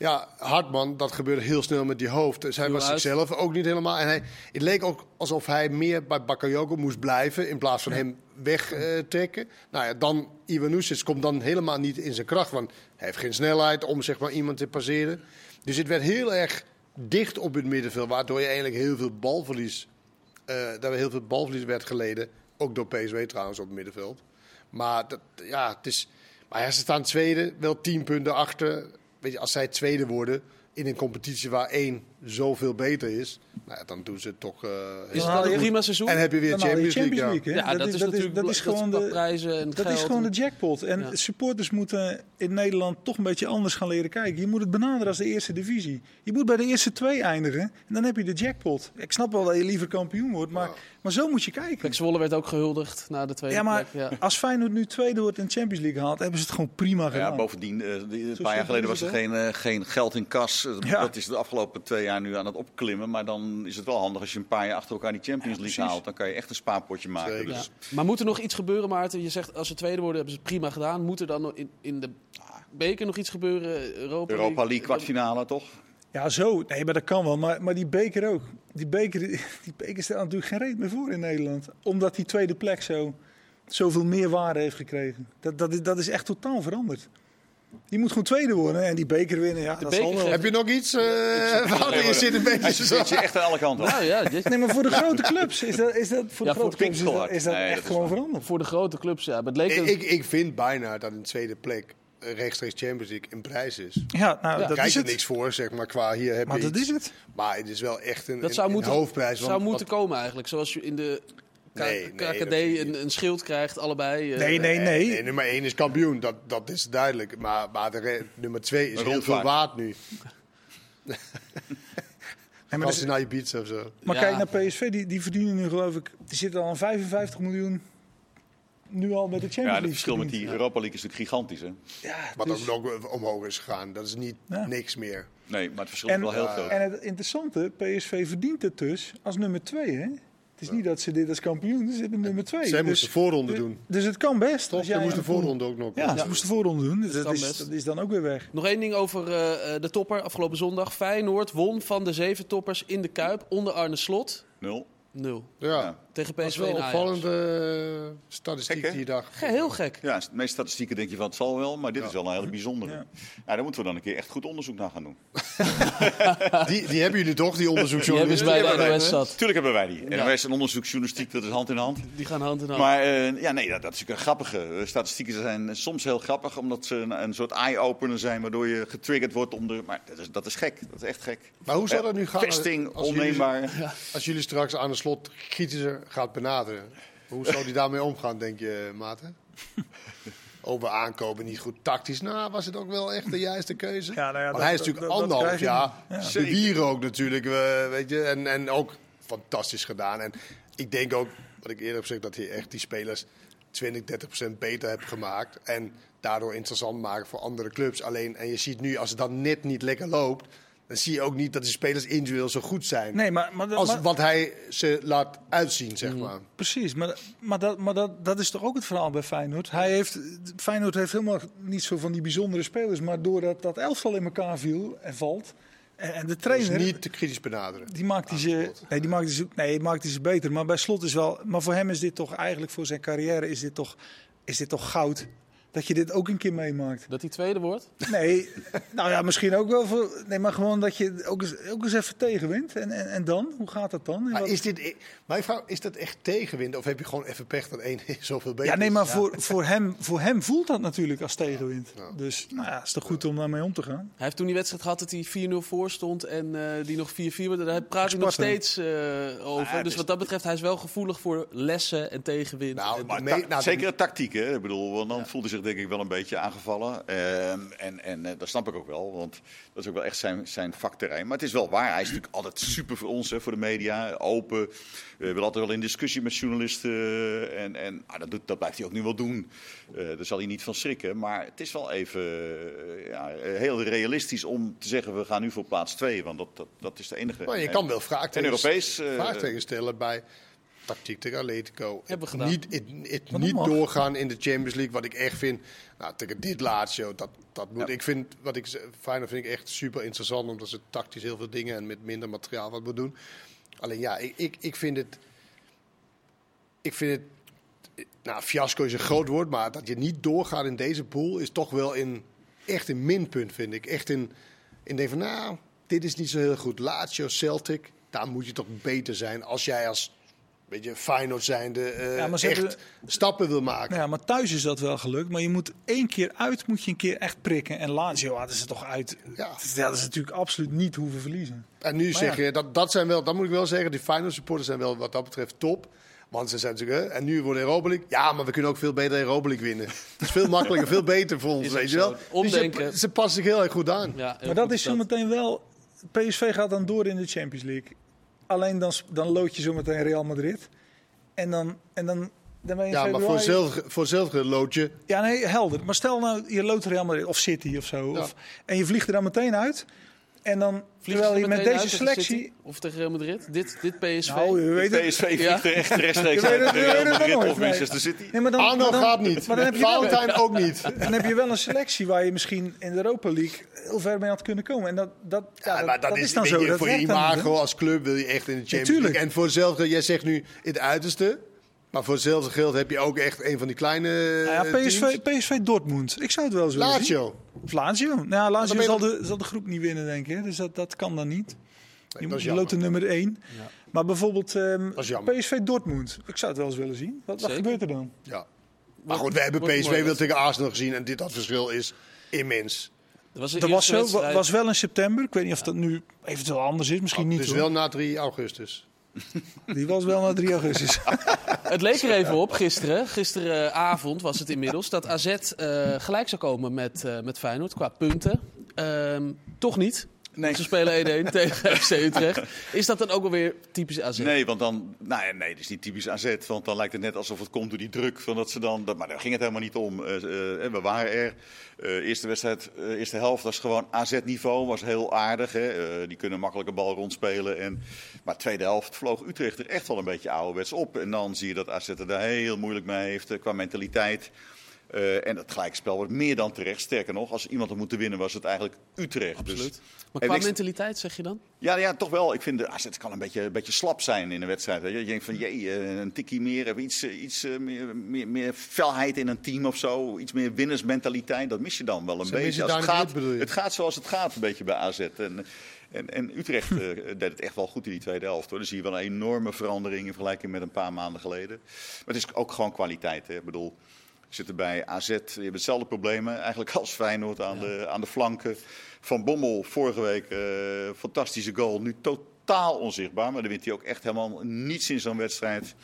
Ja, Hartman, dat gebeurde heel snel met die hoofd. Dus hij was uit. zichzelf ook niet helemaal. En hij, het leek ook alsof hij meer bij Bakayoko moest blijven in plaats van hem wegtrekken. nou ja, dan Iwanuzic komt dan helemaal niet in zijn kracht, want hij heeft geen snelheid om zeg maar, iemand te passeren. Dus het werd heel erg dicht op het middenveld, waardoor je eigenlijk heel veel balverlies eh dat heel veel balverlies werd geleden. Ook door PSW trouwens op het middenveld. Maar, dat, ja, het is, maar ja, ze staan tweede, wel tien punten achter. Weet je, als zij tweede worden in een competitie waar één zoveel beter is, nou ja, dan doen ze het toch. eh, heel Is haal een prima seizoen? En heb je weer je Champions, League. ja. hè? ja, dat, is, natuurlijk dat is gewoon de, prijzen en Dat geld. is gewoon de jackpot. En Ja. supporters moeten in Nederland toch een beetje anders gaan leren kijken. Je moet het benaderen als de eerste divisie. Je moet bij de eerste twee eindigen en dan heb je de jackpot. Ik snap wel dat je liever kampioen wordt, maar, maar zo moet je kijken. Pek Zwolle werd ook gehuldigd na de tweede Ja, maar plek. Ja. als Feyenoord nu tweede wordt in de Champions League haalt, hebben ze het gewoon prima Ja, gedaan. bovendien, eh, die- een paar jaar geleden was er het, geen, eh, geen geld in kas. Ja. Dat is de afgelopen twee jaar nu aan het opklimmen. Maar dan is het wel handig als je een paar jaar achter elkaar die Champions League haalt. Dan kan je echt een spaarpotje maken. Zeker. Ja. Dus, Maar moet er nog iets gebeuren, Maarten? Je zegt als ze tweede worden, hebben ze het prima gedaan. Moet er dan nog in, in de beker nog iets gebeuren? Europa, Europa League kwartfinale, toch? Ja, zo. Nee, maar dat kan wel. Maar, maar die beker ook. Die beker, [LAUGHS] die beker stelt natuurlijk geen reet meer voor in Nederland. Omdat die tweede plek zo, zoveel meer waarde heeft gekregen. Dat, dat, is, dat is echt totaal veranderd. Die moet gewoon tweede worden en die beker winnen. Ja, dat beker zal wel. geeft- Heb je nog iets? eh Wouter, je zit een beetje zo. zit je echt aan alle kanten. Nou ja, dit- Nee, maar voor de grote clubs is dat, is dat, voor Ja, de voor grote clubs is dat, Pinkstad. is dat Nee, echt dat gewoon veranderd. voor de grote clubs, ja. Maar het leek Ik, ik, ik vind bijna dat een tweede plek eh, rechtstreeks Champions League een prijs is. Ja, nou, Ja. dat Kijk is er het. niks voor, zeg maar, qua hier heb Maar je dat iets. is het. Maar het is wel echt een, dat een- zou een moeten, hoofdprijs. want- zou moeten komen eigenlijk. Zoals je in de Nee, nee, KKD een, een schild krijgt, allebei. eh, Nee, nee, nee. Nee, nummer 1 is kampioen, dat, dat is duidelijk. Maar, maar de nummer 2 is heel veel waard nu. [LAUGHS] Nee, maar Als dat- je naar je pizza of zo. Maar Ja. kijk naar PSV, die, die verdienen nu geloof ik, die zitten al aan 55 miljoen nu al met de Champions Ja, League. het verschil met die Europa League is natuurlijk gigantisch. Hè? Ja, Wat dus- ook nog omhoog is gegaan. Dat is niet Ja. niks meer. Nee, maar het verschil En, is wel heel groot. en het interessante, PSV verdient het dus als nummer 2. Is niet dat ze dit als kampioen, ze zitten nummer 2. Zij dus, moesten voorronde dus- doen. Dus het kan best. Toch? Ze moesten voorronde ook nog. Ja, ze moesten voorronde doen. Dus dat, is, dat is dan ook weer weg. Nog één ding over eh, eh, de topper afgelopen zondag. Feyenoord won van de zeven toppers in de Kuip onder Arne Slot. Nul. Nul. Ja, Tegen dat is PSV wel en een opvallende eh, statistiek Gek, die je dacht. Ge- Heel gek. Ja, de meeste statistieken denk je van het zal wel, maar dit is wel een hele bijzondere. Ja. Ja. daar moeten we dan een keer echt goed onderzoek naar gaan doen. [LAUGHS] Die, die hebben jullie toch, die Die hebben bij de wij. Tuurlijk hebben wij die. Ja. NOS en onderzoeksjournalistiek, dat is hand in hand. Die gaan hand in hand. Maar eh, ja, nee, dat, dat is natuurlijk een grappige. Eh, Statistieken zijn soms heel grappig, omdat ze een, een soort eye-opener zijn, waardoor je getriggerd wordt om de. Maar dat is, dat is gek. Dat is echt gek. Maar hoe zou dat nu gaan? Vesting, jullie- onneembaar. [LAUGHS] Als jullie straks aan de slot kritischer gaat benaderen. Hoe zou die daarmee omgaan, denk je, Maarten? over aankopen niet goed. Tactisch nou, was het ook wel echt de juiste keuze. Ja, nou ja, Want hij is dat- natuurlijk dat- anderhalf jaar Ja. ook natuurlijk, eh, weet je. En, en ook fantastisch gedaan. En ik denk ook, wat ik eerder heb gezegd, dat hij echt die spelers 20, 30 procent beter heeft gemaakt. En daardoor interessant maken voor andere clubs. Alleen, en je ziet nu, als het dan net niet lekker loopt, dan zie je ook niet dat de spelers individueel zo goed zijn. Nee, maar, maar, als maar- wat hij ze laat uitzien, zeg maar. Precies, maar, maar, dat, maar dat, dat is toch ook het verhaal bij Feyenoord. Hij heeft, Feyenoord heeft helemaal niet zo van die bijzondere spelers, maar doordat dat elftal in elkaar viel en valt. En, en de Dus trainer, niet te kritisch benaderen. die maakt die ze, nee, die maakt ze, nee, maakt die ze beter. Maar bij slot is wel, maar voor hem is dit toch eigenlijk voor zijn carrière is dit toch, is dit toch goud. Dat je dit ook een keer meemaakt. Dat hij tweede wordt? Nee, [LAUGHS] nou ja, misschien ook wel voor. Nee, maar gewoon dat je ook eens, ook eens even tegenwint. En, en, en dan? Hoe gaat dat dan? En Maar wat- is, dit, mijn vrouw, is dat echt tegenwind? Of heb je gewoon even pech dat één [LAUGHS] zoveel beter Ja, nee, maar voor, [LAUGHS] voor, hem, voor hem voelt dat natuurlijk als tegenwind. Ja. Dus nou ja, het is toch goed om daarmee om te gaan. Hij heeft toen die wedstrijd gehad dat hij 4-0 voor stond en eh, die nog 4-4 werd. Daar praat hij nog steeds eh, over. Ah, dus is- wat dat betreft, hij is wel gevoelig voor lessen en tegenwind. Nou, En- maar Ta- mee- nou, zeker de tactiek, hè? Ik bedoel, want dan voelde hij zich denk ik wel een beetje aangevallen. Ehm, en en eh, dat snap ik ook wel, want dat is ook wel echt zijn, zijn vakterrein. Maar het is wel waar, hij is natuurlijk altijd super voor ons, hè, voor de media, open. Uh, wil altijd wel in discussie met journalisten. eh, en en ah, dat, doet, dat blijft hij ook nu wel doen. Eh, daar zal hij niet van schrikken. Maar het is wel even ja, heel realistisch om te zeggen, we gaan nu voor plaats 2. Want dat, dat, dat is de enige... Maar je en- kan wel En vraagtekens, Europees... eh, vraagtekens stellen bij tactiek tegen Atletico. Hebben we gedaan. Niet, het, het dat niet mag. doorgaan in de Champions League, wat ik echt vind. Nou, tegen dit Lazio, dat, dat moet. Ja. Ik vind, wat ik Feyenoord vind ik echt super interessant, omdat ze tactisch heel veel dingen en met minder materiaal wat moet doen. Alleen ja, ik, ik, ik vind het... Ik vind het... Nou, fiasco is een groot woord, maar dat je niet doorgaat in deze pool is toch wel in, echt een minpunt, vind ik. Echt in, in denk van, nou, dit is niet zo heel goed. Lazio, Celtic, daar moet je toch beter zijn als jij als beetje Feyenoord zijnde eh, Ja, maar ze echt hebben- stappen wil maken. Ja, maar thuis is dat wel gelukt. Maar je moet één keer uit, moet je een keer echt prikken. En Lazio hadden ze toch uit. Ja. Dat is natuurlijk absoluut niet hoeven verliezen. En nu Maar zeg ja. je, dat, dat zijn wel, dat moet ik wel zeggen, die Feyenoord supporters zijn wel wat dat betreft top. Want ze zijn natuurlijk, hè, en nu wordt Europa League. Ja, maar we kunnen ook veel beter Europa League winnen. Het is veel makkelijker, veel beter voor ons, weet je wel. Omdenken. Dus ze, ze passen zich heel erg goed aan. Ja, heel Maar dat is zometeen wel. PSV gaat dan door in de Champions League. Alleen dan, dan lood je zometeen Real Madrid. En dan, en dan, dan ben je in Ja, maar voor hetzelfde, voor hetzelfde loodje. Ja, nee, helder. Maar stel nou, je loodt Real Madrid of City of zo. Ja. Of, en je vliegt er dan meteen uit. En dan, terwijl je met deze selectie... City? Of tegen Real Madrid? Dit, dit PSV? Nou, je weet het. PSV vliegt Ja. er echt rechtstreeks [LAUGHS] uit je Real Madrid of nee. Manchester City. Nee, maar dan, Arno maar dan- gaat niet. Maar dan heb, je wel, ook niet. [LAUGHS] dan heb je wel een selectie waar je misschien in de Europa League heel ver mee had kunnen komen. En dat, dat, ja, Ja, dat, maar dat, dat is, dan zo. je, Dat voor je imago als club wil je echt in de Champions tuurlijk. League. En voor hetzelfde, jij zegt nu het uiterste. Maar voor hetzelfde geld heb je ook echt een van die kleine Nou ja, eh, PSV, teams. PSV Dortmund. Ik zou het wel eens willen zien. Lazio. Of Lazio. Nou, ja, Lazio zal dan- de, zal de groep niet winnen, denk ik. hè. Dus dat, dat kan dan niet. Nee, je je loopt de nummer 1. Maar bijvoorbeeld ehm, is jammer. PSV Dortmund. Ik zou het wel eens willen zien. Wat, wat gebeurt er dan? Ja. Maar goed, we hebben PSV wel tegen Arsenal gezien. En dit dat verschil is immens. Dat was, Dat was, eerste zo, wedstrijd. was wel in september. Ik weet niet of dat nu eventueel anders is. Misschien niet dus hoor. wel na 3 augustus. Die was wel na 3 augustus. [LAUGHS] Het leek er even op gisteren. Gisteravond was het inmiddels. Dat AZ eh, gelijk zou komen met, eh, met Feyenoord qua punten. Ehm, toch niet. Nee. Ze spelen 1-1 [LAUGHS] tegen FC Utrecht. Is dat dan ook alweer typisch AZ? Nee, want dan, nou ja, nee, het is niet typisch AZ. Want dan lijkt het net alsof het komt door die druk. Van dat ze dan, dat, maar daar ging het helemaal niet om. Eh, eh, we waren er. Eh, eerste wedstrijd, eerste helft was gewoon AZ-niveau. Was heel aardig. Hè. Die kunnen makkelijk een bal rondspelen. En, maar tweede helft vloog Utrecht er echt wel een beetje ouderwets op. En dan zie je dat AZ er daar heel moeilijk mee heeft qua mentaliteit. Eh, en het gelijkspel wordt meer dan terecht. Sterker nog, als iemand had moeten winnen was het eigenlijk Utrecht. Absoluut. Dus, Maar En qua ik- mentaliteit zeg je dan? ja, ja, toch wel. Ik vind de AZ kan een beetje, een beetje slap zijn in een wedstrijd. Je denkt van, jee, eh, een tikkie meer, iets, eh, iets meer, meer, meer felheid in een team of zo. Iets meer winnersmentaliteit. Dat mis je dan wel een Ze missen beetje. Als het, daar gaat, het gaat zoals het gaat, een beetje bij AZ. En, en, en Utrecht [LAUGHS] deed het echt wel goed in die tweede helft. Hoor. Dan zie je wel een enorme verandering in vergelijking met een paar maanden geleden. Maar het is ook gewoon kwaliteit. Hè. Ik bedoel, zitten bij AZ, je hebt hetzelfde problemen eigenlijk [LAUGHS] als Feyenoord aan, de, aan de flanken. Van Bommel vorige week, eh, fantastische goal, nu totaal onzichtbaar. Maar dan wint hij ook echt helemaal niets in zo'n wedstrijd.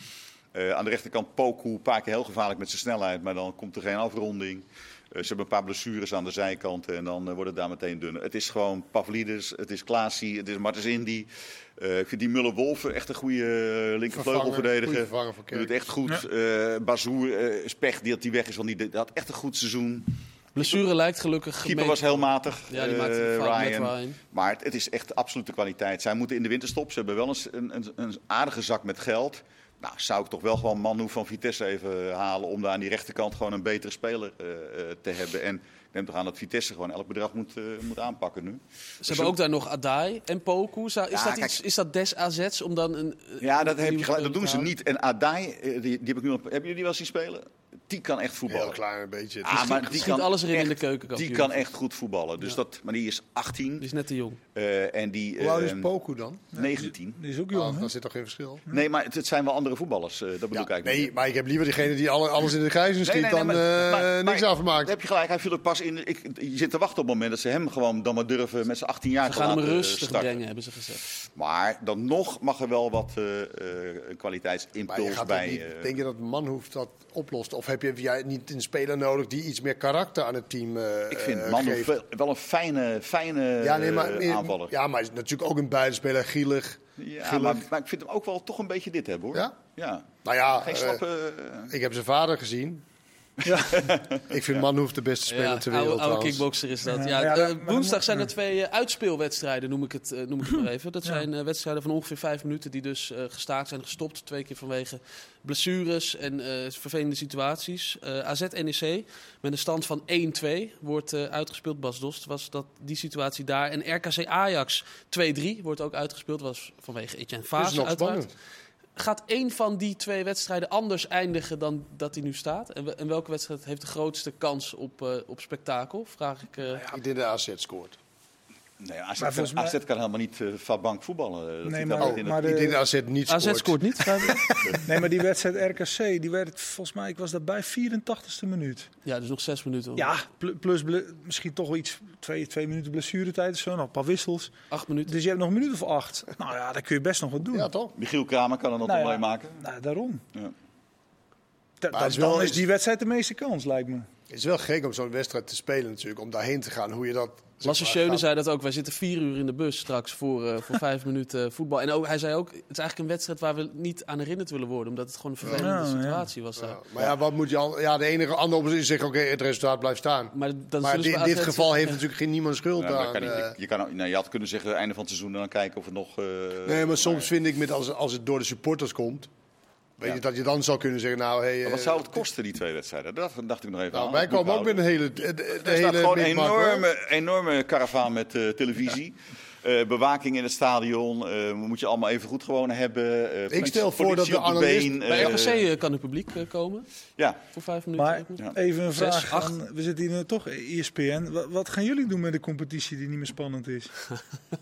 Eh, aan de rechterkant Poku, een paar keer heel gevaarlijk met zijn snelheid, maar dan komt er geen afronding. Eh, ze hebben een paar blessures aan de zijkanten en dan eh, wordt het daar meteen dunner. Het is gewoon Pavlidis, het is Klaasie, het is Martens Indy. Eh, ik vind die Muller-Wolf echt een goede uh, linkervleugelverdediger. Doet het echt goed. Eh Bazoer uh, is pech die dat die weg is, want die die had echt een goed seizoen. Blessure lijkt gelukkig Keeper gemeen- was heel matig. Ja, die maakte een fout met Ryan. Ryan. Maar het, het is echt absolute kwaliteit. Zij moeten in de winterstop. Ze hebben wel eens een, een, een aardige zak met geld. Nou, zou ik toch wel gewoon Manu van Vitesse even halen om daar aan die rechterkant gewoon een betere speler eh, eh, te hebben. En ik neem toch aan dat Vitesse gewoon elk bedrag moet, eh, moet aanpakken nu. Ze hebben ook daar nog Adai en Poku. Is, Ja, dat, kijk. iets, is dat des AZ's om dan een... Ja, dat, heb je gelijk, dat doen ze niet. En Adai, die, die heb ik nu hebben jullie die wel zien spelen? Die kan echt voetballen. Heel klein een beetje. Ah, maar Die die kan alles erin in de keukenkampioen. Die kan echt goed voetballen. Dus dat, maar die is 18 Die is net te jong. eh, en die Hoe oud is eh, Poku dan? 19. Die is ook jong, hè? daar zit toch geen verschil? Nee, maar het, het zijn wel andere voetballers. eh, dat bedoel Ja, ik eigenlijk. nee, niet. maar ik heb liever diegene die alle, alles in de grijze schiet Nee, nee, nee, dan maar- eh, maar- niks maar- afmaakt. Daar heb je gelijk. Hij viel er pas in. Ik, je zit te wachten op het moment dat ze hem gewoon dan maar durven met zijn 18 jaar Ze te gaan hem laten rustig starten. brengen, hebben ze gezegd. Maar dan nog mag er wel wat eh, eh, kwaliteitsimpuls bij. denk je dat Manhoef dat oplost? Of heb je jij niet een speler nodig die iets meer karakter aan het team eh ik vind eh, Manu geeft? wel, een fijne, fijne Ja, nee, maar, aanvaller. ja, maar hij is natuurlijk ook een buitenspeler, gielig. Ja, maar, maar ik vind hem ook wel toch een beetje dit hebben hoor. Ja? Ja. Nou ja, Geen eh, slappe. ik heb zijn vader gezien. [LAUGHS] ik vind Manhoef de beste speler Ja, ter oude, wereld oude trouwens. kickboxer is dat. Ja, Ja, ja, eh, woensdag zijn er twee eh, uitspeelwedstrijden, noem ik het, eh, noem ik het maar even. Dat zijn eh, wedstrijden van ongeveer vijf minuten die dus eh, gestaakt zijn, gestopt. Twee keer vanwege blessures en eh, vervelende situaties. Eh AZ-NEC met een stand van 1-2 wordt eh, uitgespeeld. Bas Dost was dat, die situatie daar. En RKC-Ajax 2-3 wordt ook uitgespeeld. Was vanwege Etienne nog uiteraard. spannend. Gaat één van die twee wedstrijden anders eindigen dan dat hij nu staat? En, we- en welke wedstrijd heeft de grootste kans op, eh, op spektakel? Vraag ik. eh, Ik denk dat AZ scoort. Nee, AZ, Maar kan, mij- AZ kan helemaal niet uh, van bank voetballen. Eh, Dat Nee, zit maar- in maar Ik de- denk dat AZ niet scoort. AZ scoort niet. [LAUGHS] Nee, maar die wedstrijd RKC, die werd volgens mij, ik was daarbij 84ste minuut. ja, dus nog zes minuten. Ja, pl- plus misschien toch wel iets, twee, twee minuten blessuretijd of zo, nog een paar wissels. Acht minuten. Dus je hebt nog een minuut of acht. Nou ja, dan kun je best nog wat doen. Ja, toch? Michiel Kramer kan er nog Nou wel ja. mee maken. Nou, daarom. Ja. Da- Maar da- het is wel- dan is die wedstrijd de meeste kans, lijkt me. Het is wel gek om zo'n wedstrijd te spelen natuurlijk. Om daarheen te gaan. Hoe je dat... Lasse maar, Schöne zei dat ook. Wij zitten vier uur in de bus straks voor, eh, voor vijf [LAUGHS] minuten voetbal. En ook, hij zei ook, het is eigenlijk een wedstrijd waar we niet aan herinnerd willen worden. Omdat het gewoon een vervelende Ja, ja. situatie was daar. Ja, maar ja, wat moet je al? Ja, de enige andere optie is zeggen: oké, het resultaat blijft staan. Maar, dan Maar in dit geval heeft natuurlijk geen niemand schuld aan. kan niet. eh. je, je, kan, nee, je had kunnen zeggen einde van het seizoen en dan kijken of het nog. eh, nee, maar soms vind ik met als, als het door de supporters komt, weet je dat je dan zou kunnen zeggen: nou, hey, Maar wat eh, zou het kosten, die twee wedstrijden? Dat dacht ik nog even Nou, aan. wij komen ook met een hele, de, Er staat hele gewoon een enorme, enorme karavaan met eh, televisie. Eh, bewaking in het stadion. eh, moet je allemaal even goed gewoon hebben. eh, politie- stel voor dat de analist- been, Bij RKC eh, kan het publiek komen Ja, voor vijf minuten. Maar Ja. even een vraag aan, we zitten hier nu toch, E ESPN. Wat, wat gaan jullie doen met de competitie die niet meer spannend is? [LAUGHS]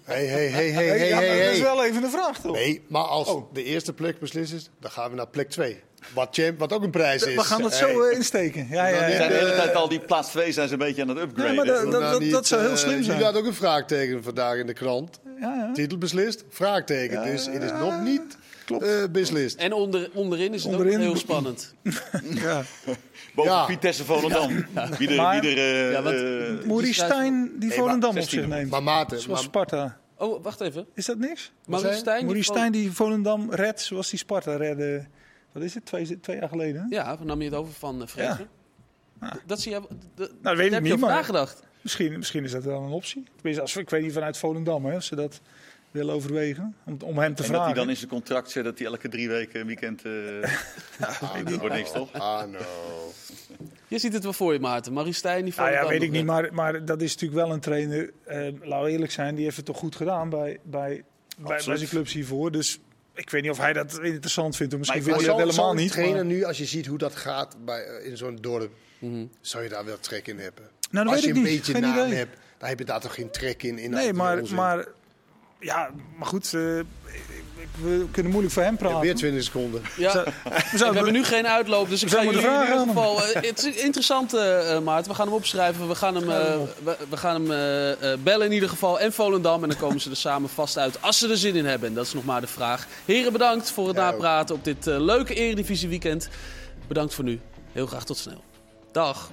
Hey, hey, hey, hey, hey, hey, maar dat is wel even een vraag toch? Nee, maar als Oh. de eerste plek beslist is, dan gaan we naar plek 2. Wat, champ, wat ook een prijs is. We gaan dat Hey. zo eh, insteken. Ja, ja, zijn de hele Eh, tijd al die plaats 2 zijn ze een beetje aan het upgraden. Ja, maar dat- nou niet, zou heel eh, slim zijn. Je had ook een vraagteken vandaag in de krant. ja, ja. Titel beslist, vraagteken. dus het is nog niet eh, beslist. En onder, onderin is het Onderin- ook heel spannend. [LAUGHS] ja. Boven Ja. Vitesse Volendam. Wie er, Maar- wie er, eh, Ja, want- schrijft- Stijn die Nee, Volendam op zich 16e. neemt. Maar Maarten, Zoals maar, Sparta. Oh, wacht even. Is dat niks? Maurice Stijn. die Stijn die Volendam redt zoals die Sparta redde. Wat is het? Twee, twee jaar geleden? hè? Ja, dan nam je het over van uh, Vrezen. Ja. Dat zie je. d- d- weet daar ik heb je niet, over maar- nagedacht. Misschien, misschien is dat wel een optie. Tenminste, als, ik weet niet vanuit Volendam hè, of ze dat willen overwegen. Om, om hem te en dat hij vragen. dan in zijn contract zet dat hij elke drie weken een weekend... eh [LAUGHS] dat wordt niks, toch? Ah, no. Je ziet het wel voor je, Maarten. Maurice Stijn, die Nou ja, weet ik niet, maar, maar dat is natuurlijk wel een trainer. eh laten we eerlijk zijn, die heeft het toch goed gedaan bij, bij, bij, bij zijn clubs hiervoor. Dus ik weet niet of hij dat interessant vindt. Of misschien vindt hij dat helemaal niet. trainer maar- nu, als je ziet hoe dat gaat bij, eh, in zo'n dorp, zou je daar wel trek in hebben? Nou, dat als weet je ik een niet. beetje Geen naam idee. hebt, dan heb je daar toch geen trek in. in Nee, maar, onzin. maar ja, maar goed, eh, we kunnen moeilijk voor hem praten. Weer 20 seconden. Ja. Zou- we hebben nu geen uitloop, dus ik ga zouden jullie in ieder geval... eh, het is interessant, eh eh, Maarten. We gaan hem opschrijven. We gaan hem, we, we gaan hem bellen in ieder geval. En Volendam. En dan komen ze er samen vast uit als ze er zin in hebben. En dat is nog maar de vraag. Heren, bedankt voor het Ja, napraten op dit leuke Eredivisie weekend. Bedankt voor nu. Heel graag tot snel. Dag.